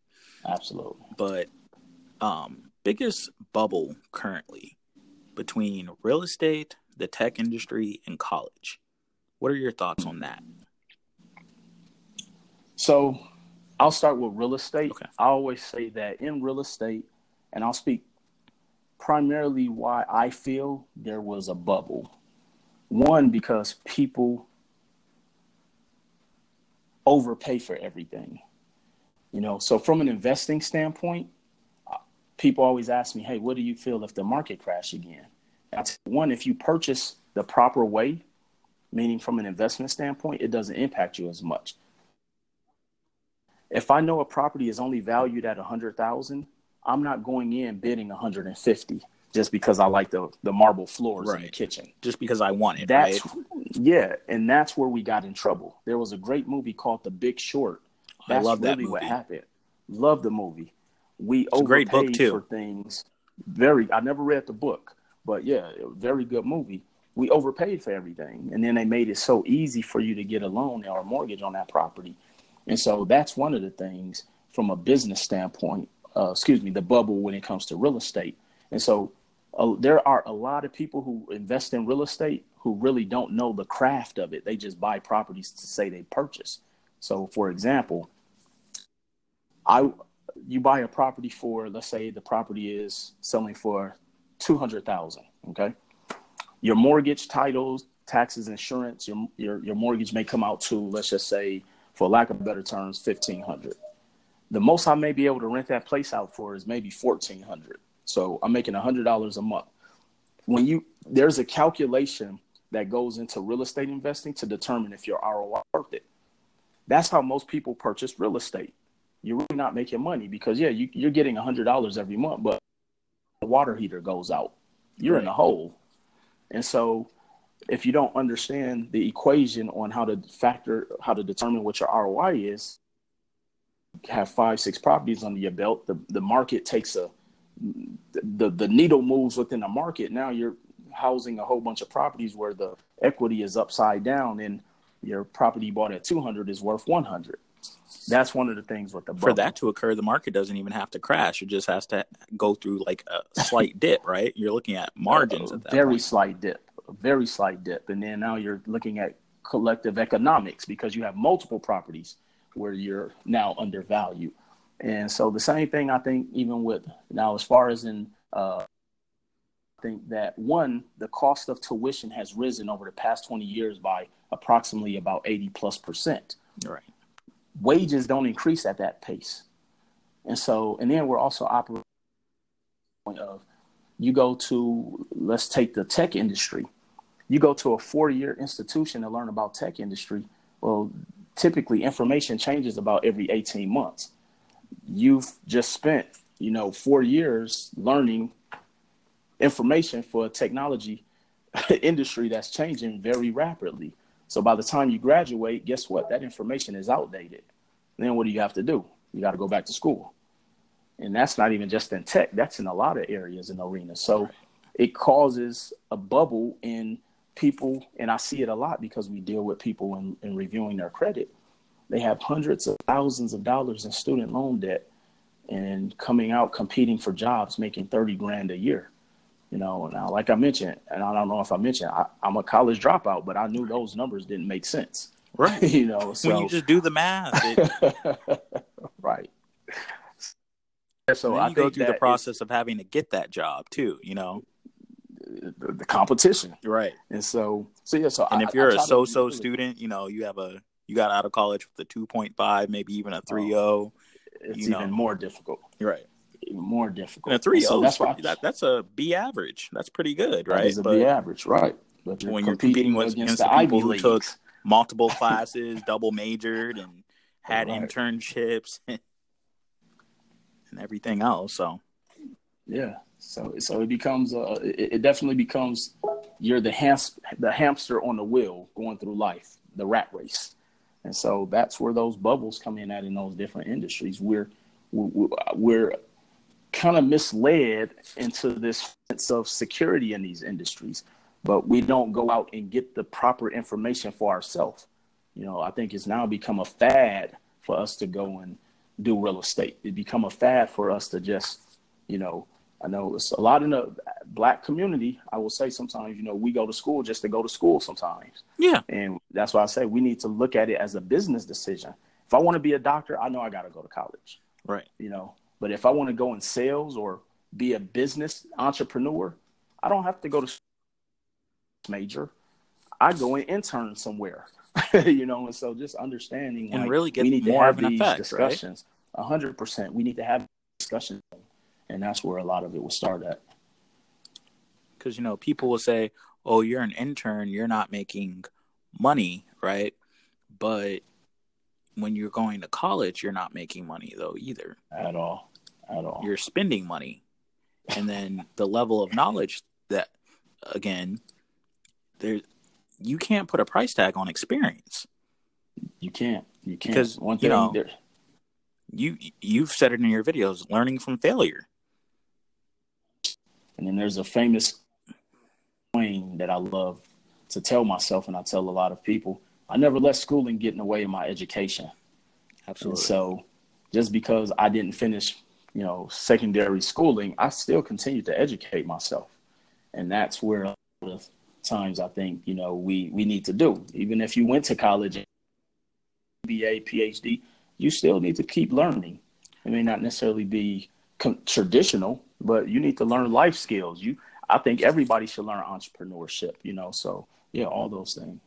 S1: Absolutely.
S2: But um, biggest bubble currently between real estate, the tech industry, and college. What are your thoughts on that?
S1: So, I'll start with real estate.
S2: Okay.
S1: I always say that in real estate, and I'll speak primarily why I feel there was a bubble. One, because people overpay for everything. You know, so from an investing standpoint, people always ask me, "Hey, what do you feel if the market crash again?" one, if you purchase the proper way, meaning from an investment standpoint, it doesn't impact you as much. If I know a property is only valued at a hundred thousand, I'm not going in bidding 150 just because I like the the marble floors right. in the kitchen.
S2: Just because I want it.
S1: That's
S2: right?
S1: yeah, and that's where we got in trouble. There was a great movie called The Big Short. That's I love really that movie. what happened. Love the movie. We it's overpaid great book too. for things. Very. I never read the book, but yeah, very good movie. We overpaid for everything, and then they made it so easy for you to get a loan or a mortgage on that property, and so that's one of the things from a business standpoint. Uh, excuse me, the bubble when it comes to real estate, and so uh, there are a lot of people who invest in real estate who really don't know the craft of it. They just buy properties to say they purchase. So, for example, I you buy a property for let's say the property is selling for two hundred thousand. Okay, your mortgage, titles, taxes, insurance, your your your mortgage may come out to let's just say, for lack of better terms, fifteen hundred. The most I may be able to rent that place out for is maybe fourteen hundred. So I'm making hundred dollars a month. When you there's a calculation that goes into real estate investing to determine if your ROI worth it. That's how most people purchase real estate. You're really not making money because yeah, you, you're getting hundred dollars every month, but the water heater goes out. You're right. in a hole. And so if you don't understand the equation on how to factor how to determine what your ROI is, have five, six properties under your belt, the, the market takes a the the needle moves within the market. Now you're housing a whole bunch of properties where the equity is upside down and your property bought at 200 is worth 100 that's one of the things with the bubble.
S2: for that to occur the market doesn't even have to crash it just has to go through like a slight dip right you're looking at margins uh, at
S1: very
S2: point.
S1: slight dip a very slight dip and then now you're looking at collective economics because you have multiple properties where you're now undervalued and so the same thing i think even with now as far as in uh, think that one, the cost of tuition has risen over the past 20 years by approximately about 80 plus percent.
S2: Right.
S1: Wages don't increase at that pace. And so, and then we're also operating of you go to, let's take the tech industry. You go to a four year institution to learn about tech industry. Well, typically information changes about every 18 months. You've just spent, you know, four years learning information for a technology (laughs) industry that's changing very rapidly. So by the time you graduate, guess what? That information is outdated. then what do you have to do? You got to go back to school. And that's not even just in tech, that's in a lot of areas in arena. So it causes a bubble in people, and I see it a lot because we deal with people in, in reviewing their credit. They have hundreds of thousands of dollars in student loan debt and coming out competing for jobs making 30 grand a year you know, now, like I mentioned, and I don't know if I mentioned, I, am a college dropout, but I knew those numbers didn't make sense.
S2: Right. (laughs)
S1: you know, so
S2: when you just do the math.
S1: It... (laughs) right.
S2: So I go through the process of having to get that job too, you know.
S1: The, the competition.
S2: Right.
S1: And so, so yeah, so
S2: And I, if you're a so-so student, you know, you have a, you got out of college with a 2.5, maybe even a 3.0. Oh,
S1: it's even know. more difficult.
S2: Right
S1: even more difficult.
S2: And a three oh so that's that, that's a B average. That's pretty good, right?
S1: That a but B average, right?
S2: But you're when you're competing with against, the, people who took multiple (laughs) classes, double majored, and had right. internships (laughs) and everything else. So,
S1: yeah. So so it becomes uh, it, it definitely becomes you're the hams- the hamster on the wheel going through life, the rat race. And so that's where those bubbles come in at in those different industries. We're, we're kind of misled into this sense of security in these industries, but we don't go out and get the proper information for ourselves. You know, I think it's now become a fad for us to go and do real estate. It become a fad for us to just, you know, I know it's a lot in the black community. I will say sometimes, you know, we go to school just to go to school sometimes.
S2: Yeah.
S1: And that's why I say we need to look at it as a business decision. If I want to be a doctor, I know I got to go to college.
S2: Right.
S1: You know, but if I want to go in sales or be a business entrepreneur, I don't have to go to major. I go and intern somewhere, (laughs) you know. And so just understanding
S2: and
S1: like,
S2: really get we need more to have these effect,
S1: discussions. hundred percent, we need to have discussions and that's where a lot of it will start at.
S2: Because you know, people will say, "Oh, you're an intern, you're not making money, right?" But when you're going to college, you're not making money though either.
S1: At all. At all.
S2: You're spending money. And then the level of knowledge that again, there you can't put a price tag on experience.
S1: You can't. You can't.
S2: Because
S1: one thing you
S2: know,
S1: there,
S2: you you've said it in your videos, learning from failure.
S1: And then there's a famous saying that I love to tell myself, and I tell a lot of people. I never let schooling get in the way of my education. And
S2: Absolutely.
S1: so, just because I didn't finish, you know, secondary schooling, I still continue to educate myself, and that's where a lot of times I think you know we we need to do. Even if you went to college, MBA, PhD, you still need to keep learning. It may not necessarily be traditional, but you need to learn life skills. You, I think everybody should learn entrepreneurship. You know, so yeah, all those things.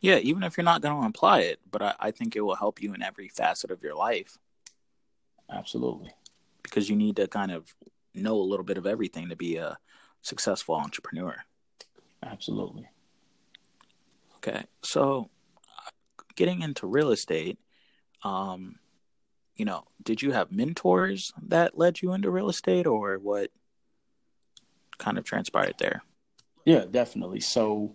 S2: Yeah, even if you're not going to apply it, but I, I think it will help you in every facet of your life
S1: Absolutely.
S2: because you need to kind of know a little bit of everything to be a successful entrepreneur.
S1: Absolutely.
S2: Okay, so uh, getting into real estate, um, you know, did you have mentors that led you into real estate, or what kind of transpired there?
S1: Yeah, definitely. So,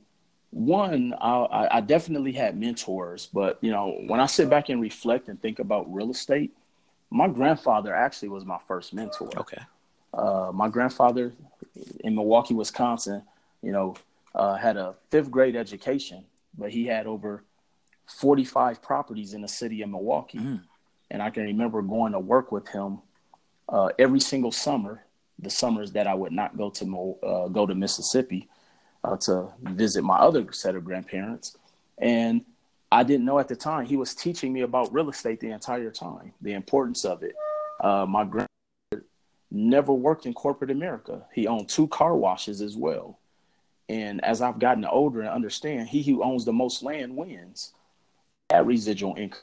S1: one, I, I definitely had mentors, but you know, when I sit back and reflect and think about real estate, my grandfather actually was my first mentor.
S2: Okay,
S1: Uh, my grandfather in Milwaukee, Wisconsin, you know, uh, had a fifth grade education, but he had over 45 properties in the city of Milwaukee.
S2: Mm.
S1: And I can remember going to work with him uh, every single summer, the summers that I would not go to uh, go to Mississippi uh, to visit my other set of grandparents. And I didn't know at the time he was teaching me about real estate the entire time, the importance of it. Uh, my grand never worked in corporate America. He owned two car washes as well. And as I've gotten older and understand, he who owns the most land wins. That residual income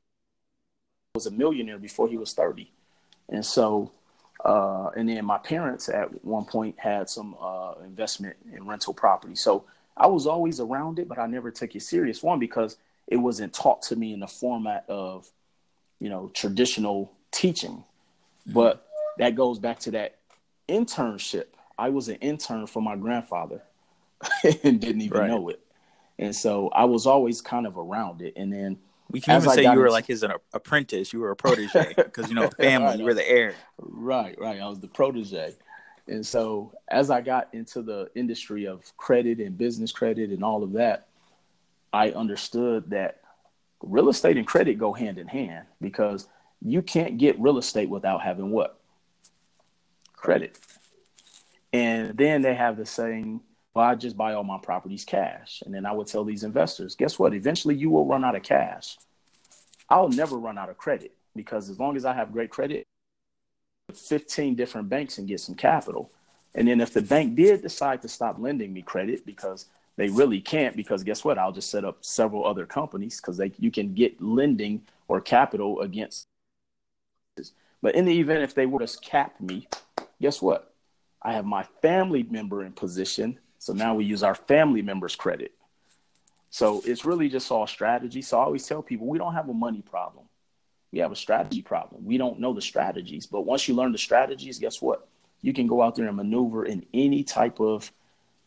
S1: was a millionaire before he was 30. And so, uh, and then my parents at one point had some uh, investment in rental property. So I was always around it, but I never took it serious. One, because it wasn't taught to me in the format of, you know, traditional teaching. But that goes back to that internship. I was an intern for my grandfather (laughs) and didn't even
S2: Right.
S1: know it. And so I was always kind of around it. And then
S2: we can
S1: As
S2: even
S1: I
S2: say you were
S1: into-
S2: like his uh, apprentice, you were a protege because you know (laughs) family,
S1: Right,
S2: you were the heir.
S1: Right, right. I was the protege. And so as I got into the industry of credit and business credit and all of that, I understood that real estate and credit go hand in hand because you can't get real estate without having what? Credit. And then they have the saying, well, I just buy all my properties cash. And then I would tell these investors, guess what? Eventually you will run out of cash. I'll never run out of credit because as long as I have great credit, 15 different banks and get some capital. And then if the bank did decide to stop lending me credit because they really can't, because guess what? I'll just set up several other companies because they you can get lending or capital against. But in the event if they were to cap me, guess what? I have my family member in position. So now we use our family members' credit. So it's really just all strategy. So I always tell people we don't have a money problem we have a strategy problem. We don't know the strategies, but once you learn the strategies, guess what? You can go out there and maneuver in any type of,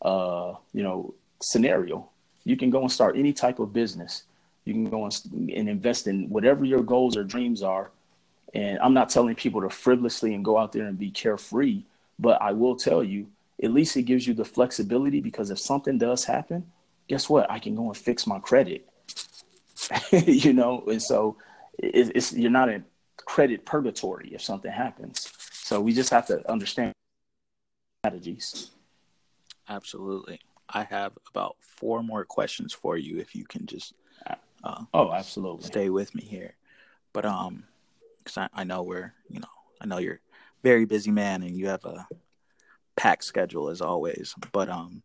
S1: uh, you know, scenario. You can go and start any type of business. You can go and, and invest in whatever your goals or dreams are. And I'm not telling people to frivolously and go out there and be carefree, but I will tell you, at least it gives you the flexibility because if something does happen, guess what? I can go and fix my credit. (laughs) you know, and so it, it's you're not in credit purgatory if something happens. So we just have to understand strategies.
S2: Absolutely. I have about four more questions for you if you can just uh,
S1: Oh, absolutely.
S2: stay with me here. But um, because I, I know we're you know I know you're a very busy man and you have a packed schedule as always. But um,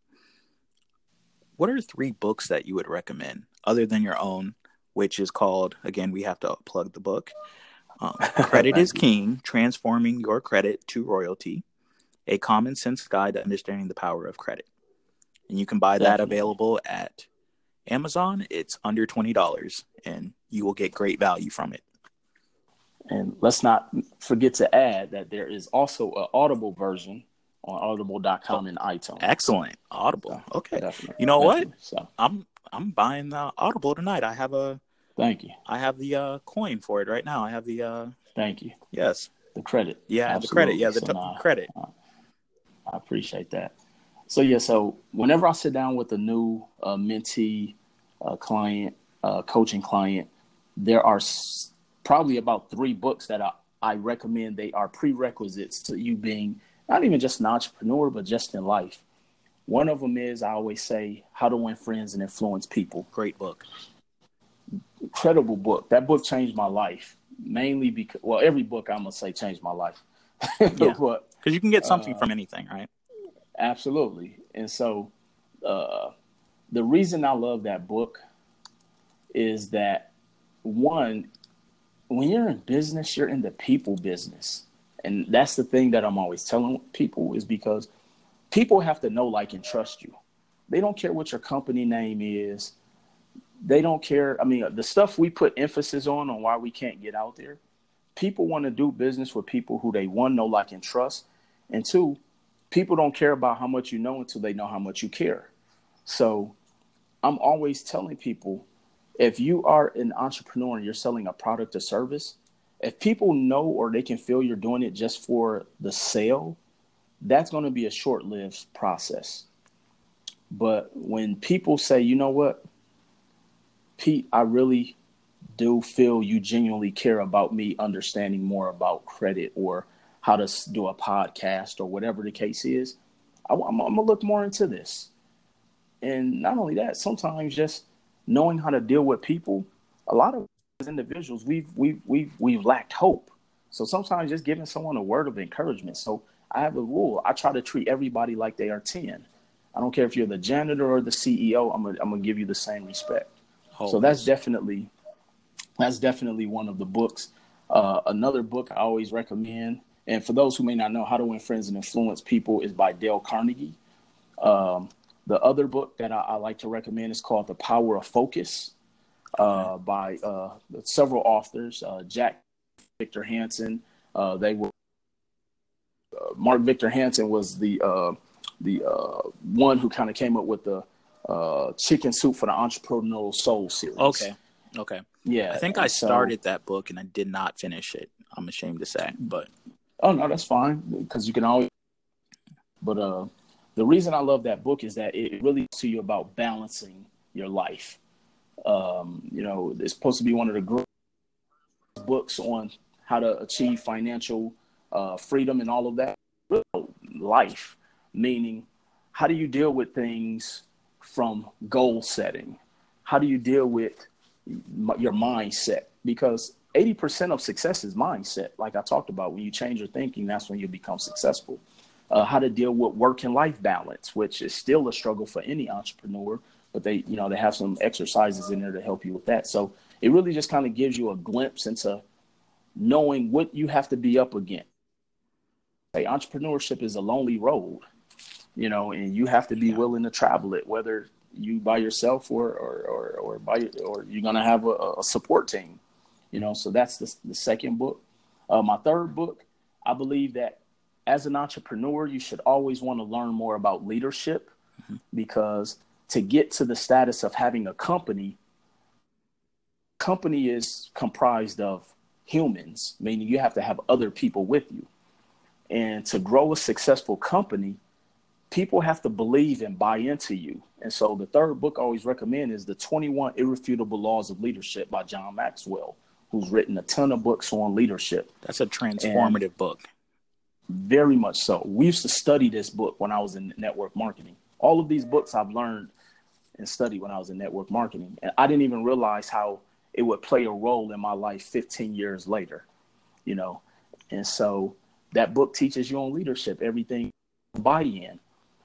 S2: what are three books that you would recommend other than your own, which is called again we have to plug the book. Um, (laughs) credit is king: transforming your credit to royalty. A Common Sense Guide to Understanding the Power of Credit. And you can buy that
S1: Definitely.
S2: available at Amazon. It's under $20 and you will get great value from it.
S1: And let's not forget to add that there is also an Audible version on audible.com and iTunes.
S2: Excellent. Audible. Okay.
S1: Definitely.
S2: You know what?
S1: So
S2: I'm I'm buying the Audible tonight. I have a
S1: thank you.
S2: I have the uh coin for it right now. I have the uh
S1: Thank you.
S2: yes.
S1: The credit.
S2: Yeah, I have the credit. Yeah, the
S1: Absolutely.
S2: t- credit.
S1: I appreciate that. So yeah, so whenever I sit down with a new uh, mentee, uh, client, uh, coaching client, there are s- probably about three books that I, I recommend. They are prerequisites to you being not even just an entrepreneur, but just in life. One of them is I always say How to Win Friends and Influence People.
S2: Great book.
S1: Incredible book. That book changed my life mainly because well, every book I'm gonna say changed my life. (laughs)
S2: Yeah. Because you can get something
S1: Uh,
S2: from anything, right?
S1: Absolutely. And so uh, the reason I love that book is that one, when you're in business, you're in the people business. And that's the thing that I'm always telling people is because people have to know, like, and trust you. They don't care what your company name is. They don't care. I mean, the stuff we put emphasis on, on why we can't get out there. People want to do business with people who they, one, know, like, and trust. And two, people don't care about how much you know until they know how much you care. So I'm always telling people if you are an entrepreneur and you're selling a product or service, if people know or they can feel you're doing it just for the sale, that's going to be a short lived process. But when people say, you know what, Pete, I really do feel you genuinely care about me understanding more about credit or how to do a podcast or whatever the case is, I, am going to look more into this. And not only that, sometimes just knowing how to deal with people, a lot of as individuals, we've, we've, we've, we've lacked hope. So sometimes just giving someone a word of encouragement. So I have a rule. I try to treat everybody like they are 10. I don't care if you're the janitor or the CEO, I'm gonna I'm gonna give you the same respect. So that's definitely that's definitely one of the books. Uh, another book I always recommend, and for those who may not know, How to Win Friends and Influence People is by Dale Carnegie. Um, the other book that I, I like to recommend is called The Power of Focus uh, by uh, several authors, uh, Jack Victor Hansen. Uh, they were uh, Mark Victor Hansen was the uh, the uh, one who kind of came up with the uh, Chicken Soup for the Entrepreneurial Soul series.
S2: Okay. Okay.
S1: Yeah,
S2: I think I
S1: and so-
S2: started that book and I did not finish it. I'm ashamed to say, but
S1: Oh no, that's fine because you can always. But uh, the reason I love that book is that it really to you about balancing your life. Um, you know, it's supposed to be one of the great books on how to achieve financial uh, freedom and all of that. Life, meaning how do you deal with things from goal setting? How do you deal with your mindset? Because 80% of success is mindset. Like I talked about, when you change your thinking, that's when you become successful. Uh, how to deal with work and life balance, which is still a struggle for any entrepreneur, but they, you know, they have some exercises in there to help you with that. So it really just kind of gives you a glimpse into knowing what you have to be up against. Hey, entrepreneurship is a lonely road, you know, and you have to be
S2: Yeah.
S1: willing to travel it, whether you by yourself or or or, or by or you're gonna have a, a support team, you know. So that's the the second book. Uh, my third book, I believe that as an entrepreneur, you should always want to learn more about leadership because to get to the status of having a company, company is comprised of humans, meaning you have to have other people with you. And to grow a successful company, people have to believe and buy into you. And so the third book I always recommend is The 21 Irrefutable Laws of Leadership by John Maxwell, who's written a ton of books on leadership.
S2: that's a transformative book.
S1: Very much so. We used to study this book when I was in network marketing. All of these books I've learned and studied when I was in network marketing. And I didn't even realize how it would play a role in my life 15 years later, you know. And so that book teaches you on leadership, everything buy in,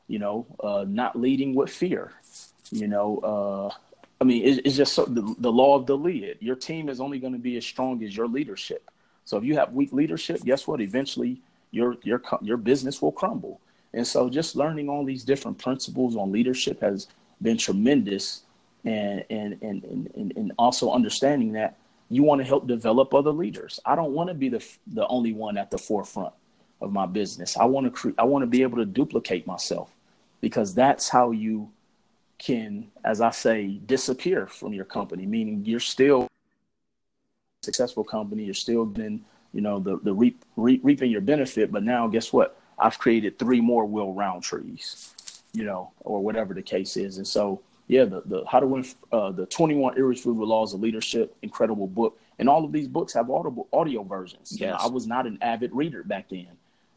S1: you know, uh, not leading with fear, you know. Uh, I mean, it's, it's just so, the, the law of the lead. Your team is only going to be as strong as your leadership. So if you have weak leadership, guess what? Eventually, your your your business will crumble. And so, just learning all these different principles on leadership has been tremendous, and and and and, and also understanding that you want to help develop other leaders. I don't want to be the the only one at the forefront of my business. I want to cre- I want to be able to duplicate myself because that's how you can, as I say, disappear from your company. Meaning you're still successful company. You're still getting you know the the reap, reap, reaping your benefit. But now, guess what? I've created three more Will Rountrees, you know, or whatever the case is. And so, yeah, the, the How to Win, uh, the 21 Irrefutable Laws of Leadership, incredible book. And all of these books have audible audio versions. Yes. You know, I was not an avid reader back then.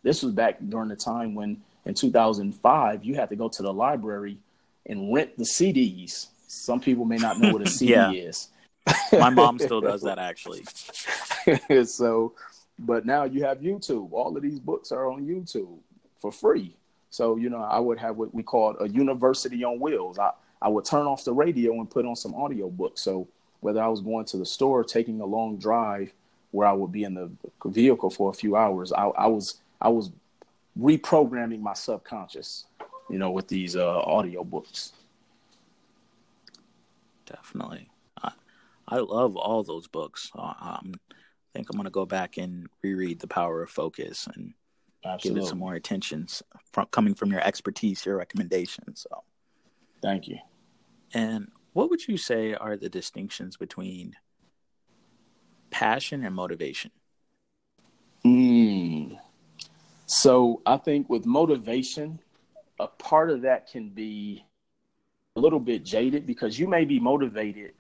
S1: This was back during the time when in 2005 you had to go to the library and rent the CDs. Some people may not know what a (laughs) CD yeah. is. (laughs)
S2: My mom still does that (laughs) actually.
S1: so but now you have YouTube. All of these books are on YouTube for free. So, you know, I would have what we called a university on wheels. I, I would turn off the radio and put on some audio books. So whether I was going to the store, taking a long drive where I would be in the vehicle for a few hours, I, I was I was reprogramming my subconscious, you know, with these uh, audio books.
S2: Definitely. I, I love all those books. I think I'm going to go back and reread The Power of Focus and Absolutely. give it some more attention from coming from your expertise, your recommendations. So,
S1: thank you.
S2: And what would you say are the distinctions between passion and motivation?
S1: Mm. So, I think with motivation, a part of that can be a little bit jaded because you may be motivated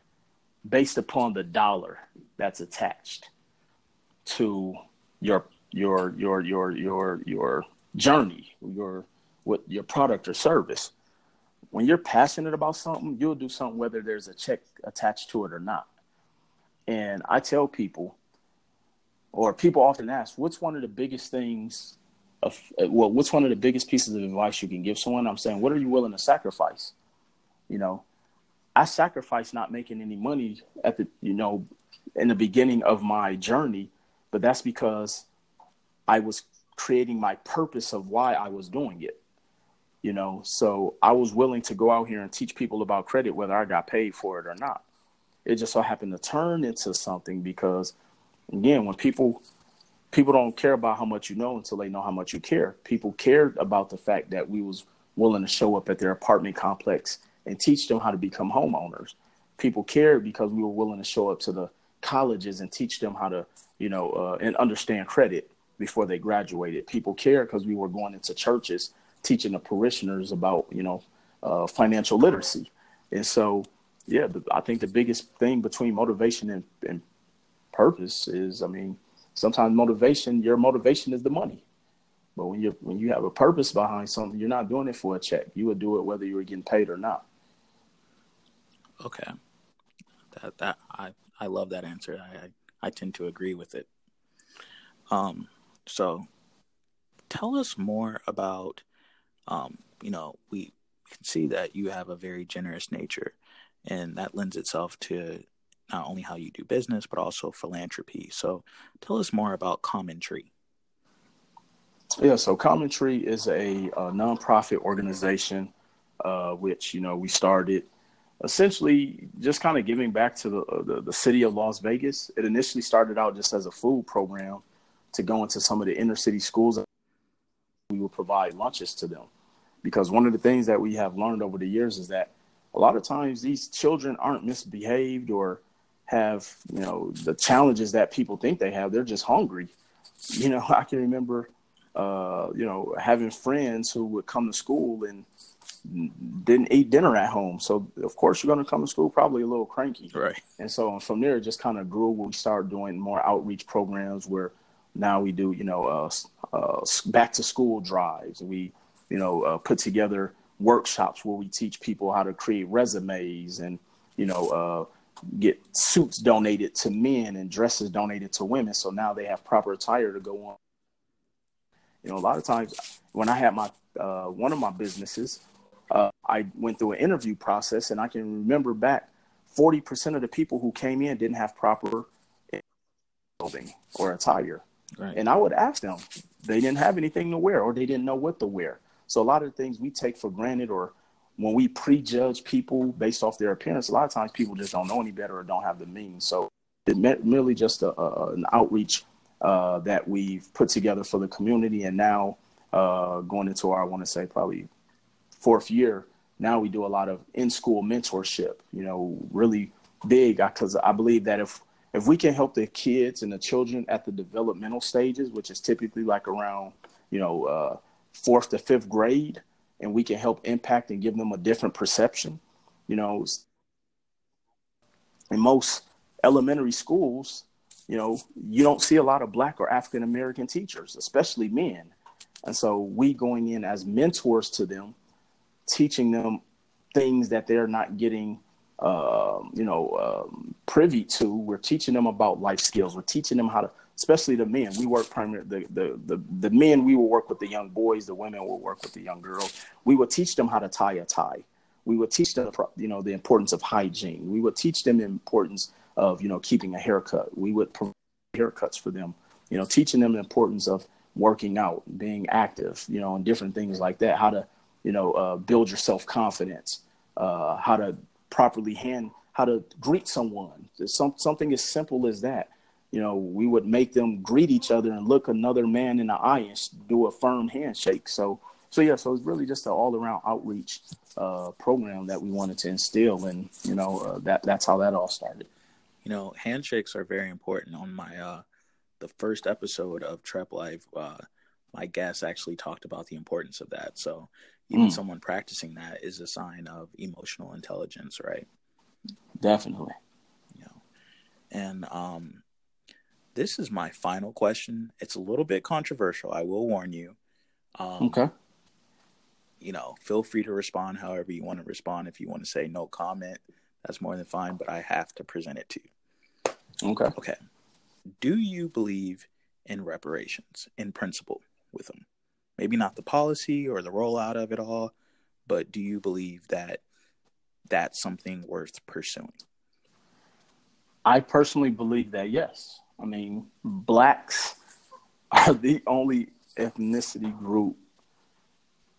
S1: based upon the dollar that's attached to your your your your your your journey, your what your product or service. When you're passionate about something, you'll do something whether there's a check attached to it or not. And I tell people, or people often ask, what's one of the biggest things of well, what's one of the biggest pieces of advice you can give someone? I'm saying, what are you willing to sacrifice? You know, I sacrificed not making any money at the, you know, in the beginning of my journey but that's because I was creating my purpose of why I was doing it. You know, so I was willing to go out here and teach people about credit, whether I got paid for it or not. It just so happened to turn into something because, again, when people people don't care about how much you know until they know how much you care. People cared about the fact that we was willing to show up at their apartment complex and teach them how to become homeowners. People cared because we were willing to show up to the colleges and teach them how to you know, uh, and understand credit before they graduated. People care because we were going into churches teaching the parishioners about, you know, uh, financial literacy. And so, yeah, the, I think the biggest thing between motivation and, and purpose is, I mean, sometimes motivation, your motivation is the money. But when you when you have a purpose behind something, you're not doing it for a check. You would do it whether you were getting paid or not.
S2: Okay, that that I I love that answer. I, I I tend to agree with it. Um, so tell us more about, um, you know, we can see that you have a very generous nature, and that lends itself to not only how you do business but also philanthropy. So tell us more about Common Tree.
S1: Yeah, so Common Tree is a, a nonprofit organization, uh, which you know we started essentially just kind of giving back to the, uh, the, the city of Las Vegas. It initially started out just as a food program to go into some of the inner city schools. We would provide lunches to them because one of the things that we have learned over the years is that a lot of times these children aren't misbehaved or have you know the challenges that people think they have. They're just hungry. You know, (laughs) I can remember uh, you know having friends who would come to school and didn't eat dinner at home. So of course you're going to come to school probably a little cranky.
S2: Right.
S1: And so from there it just kind of grew. We started doing more outreach programs where now we do you know uh, uh, back to school drives. We you know uh, put together workshops where we teach people how to create resumes and you know uh, get suits donated to men and dresses donated to women. So now they have proper attire to go on. You know, a lot of times when I had my uh, one of my businesses, uh, I went through an interview process, and I can remember back 40% of the people who came in didn't have proper clothing or attire. Right. And I would ask them, they didn't have anything to wear or they didn't know what to wear. So a lot of things we take for granted or when we prejudge people based off their appearance, a lot of times people just don't know any better or don't have the means. So it meant merely just a, a, an outreach uh, that we've put together for the community. And now uh, going into our, I want to say probably fourth year, now we do a lot of in-school mentorship, you know, really big because I believe that if if we can help the kids and the children at the developmental stages, which is typically like around, you know, uh, fourth to fifth grade, and we can help impact and give them a different perception, you know, in most elementary schools, you know, you don't see a lot of black or African American teachers, especially men. And so we going in as mentors to them, teaching them things that they're not getting uh, you know, um, privy to. We're teaching them about life skills. We're teaching them how to, especially the men. We work primarily the, the the the men. We will work with the young boys. The women will work with the young girls. We will teach them how to tie a tie. We will teach them, you know, the importance of hygiene. We will teach them the importance of, you know, keeping a haircut. We would provide haircuts for them. You know, teaching them the importance of working out, being active, you know, and different things like that. How to, you know, uh, build your self confidence. Uh, how to properly hand how to greet someone. Some, something as simple as that. You know, we would make them greet each other and look another man in the eye and do a firm handshake. So, so yeah, so it's really just an all around outreach uh, program that we wanted to instill, and you know, uh, that that's how that all started.
S2: You know, handshakes are very important. On my uh, the first episode of Trep Life, uh, my guest actually talked about the importance of that. So even mm. someone practicing that is a sign of emotional intelligence, right?
S1: Definitely.
S2: You know, and um, this is my final question. It's a little bit controversial. I will warn you.
S1: Um, okay.
S2: You know, feel free to respond however you want to respond. If you want to say no comment, that's more than fine. But I have to present it to
S1: you. Okay.
S2: Okay. Do you believe in reparations in principle with them? Maybe not the policy or the rollout of it all, but do you believe that that's something worth pursuing?
S1: I personally believe that yes. I mean, blacks are the only ethnicity group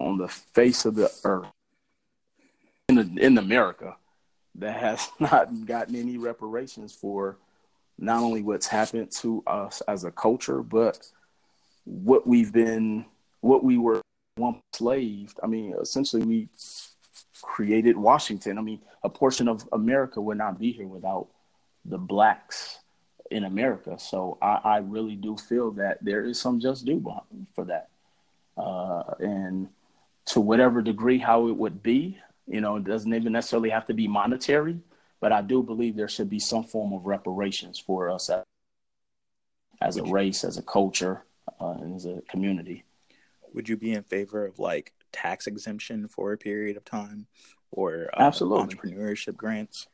S1: on the face of the earth in in America that has (laughs) not gotten any reparations for not only what's happened to us as a culture, but what we've been what we were once enslaved. I mean, essentially, we created Washington. I mean, a portion of America would not be here without the blacks in America. So I, I really do feel that there is some just due for that. Uh, and to whatever degree how it would be, you know, it doesn't even necessarily have to be monetary, but I do believe there should be some form of reparations for us as, as a race, as a culture, uh, and as a community
S2: would you be in favor of like tax exemption for a period of time or uh,
S1: absolutely
S2: entrepreneurship grants?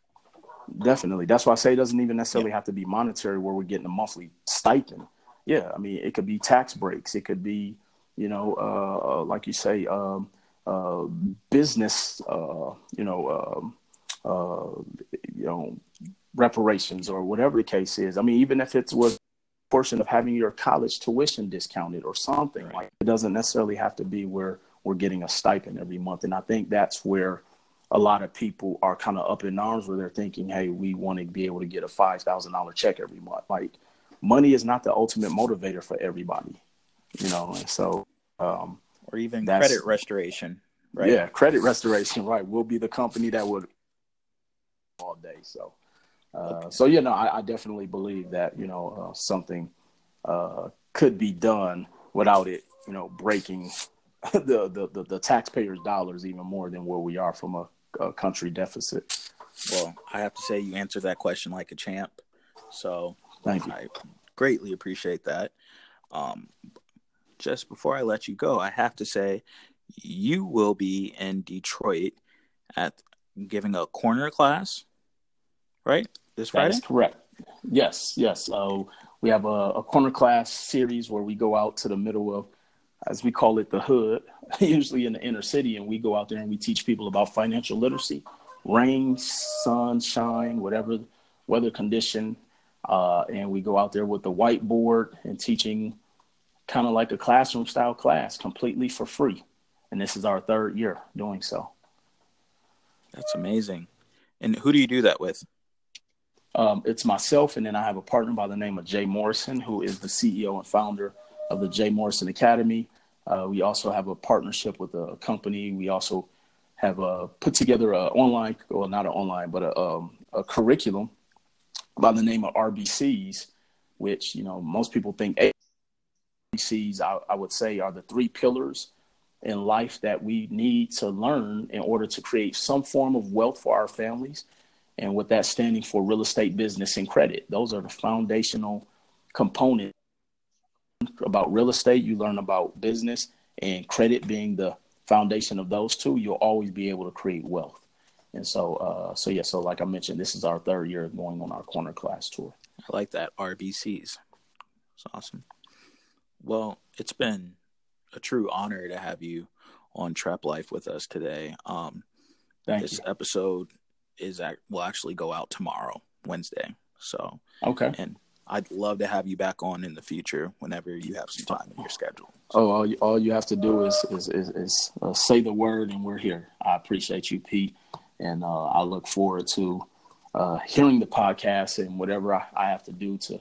S1: Definitely. That's why I say it doesn't even necessarily yeah. have to be monetary where we're getting a monthly stipend. Yeah, I mean, it could be tax breaks. It could be, you know, uh, uh like you say, um, uh, business, uh, you know, um, uh, you know, reparations or whatever the case is. I mean, even if it was portion of having your college tuition discounted or something. Right. like it doesn't necessarily have to be where we're getting a stipend every month. And i think that's where a lot of people are kind of up in arms where they're thinking hey we want to be able to get a $5000 check every month. Like money is not the ultimate motivator for everybody you know? And so um,
S2: or even credit restoration
S1: right? Yeah credit restoration right we'll be the company that would all day. So uh, so you know, I, I, definitely believe that you know uh, something uh, could be done without it, you know, breaking (laughs) the, the, the the taxpayers' dollars even more than where we are from a, a, country deficit.
S2: Well, I have to say you answered that question like a champ. So
S1: thank you.
S2: I greatly appreciate that. Um, just before I let you go, I have to say you will be in Detroit at giving a corner class right? This Friday.
S1: That's correct. Yes, yes. Uh, we have a, a, corner class series where we go out to the middle of, as we call it, the hood, (laughs) usually in the inner city, and we go out there and we teach people about financial literacy, rain, sun, shine, whatever weather condition. Uh, and we go out there with the whiteboard and teaching kind of like a classroom style class completely for free. And this is our third year doing so.
S2: That's amazing. And who do you do that with?
S1: Um, it's myself, and then I have a partner by the name of Jay Morrison, who is the CEO and founder of the Jay Morrison Academy. Uh, we also have a partnership with a company. We also have uh, put together an online, well, not an online, but a, um, a curriculum by the name of RBCs, which you know most people think RBCs. I, I would say are the three pillars in life that we need to learn in order to create some form of wealth for our families. And with that standing for real estate, business, and credit, those are the foundational components about real estate. You learn about business and credit being the foundation of those two. You'll always be able to create wealth. And so, uh, so yeah, so like I mentioned, this is our third year going on our corner class tour.
S2: I like that RBCs. It's awesome. Well, it's been a true honor to have you on Trep Life with us today. Um, Thank this you. episode is at, will actually go out tomorrow, Wednesday. So
S1: okay,
S2: and I'd love to have you back on in the future whenever you have some time in your schedule.
S1: Oh, all you, all you have to do is is is, is uh, say the word, and we're here. I appreciate you, Pete, and uh, I look forward to uh, hearing the podcast and whatever I, I have to do to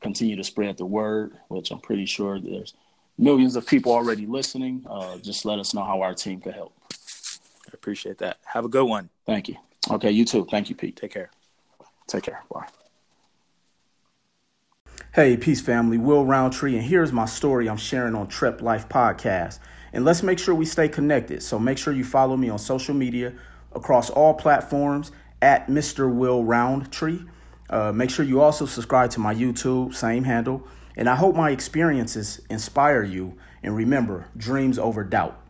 S1: continue to spread the word. Which I'm pretty sure there's millions of people already listening. Uh, just let us know how our team can help.
S2: I appreciate that. Have a good one.
S1: Thank you. Okay, you too. Thank you, Pete.
S2: Take care.
S1: Take care. Bye. Hey, peace family. Will Roundtree, and here's my story I'm sharing on Trep Life Podcast. And let's make sure we stay connected. So make sure you follow me on social media across all platforms at Mr. Will Roundtree. Uh, make sure you also subscribe to my YouTube, same handle. And I hope my experiences inspire you. And remember, dreams over doubt.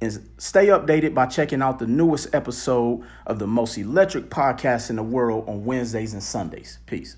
S1: And stay updated by checking out the newest episode of the most electric podcast in the world on Wednesdays and Sundays. Peace.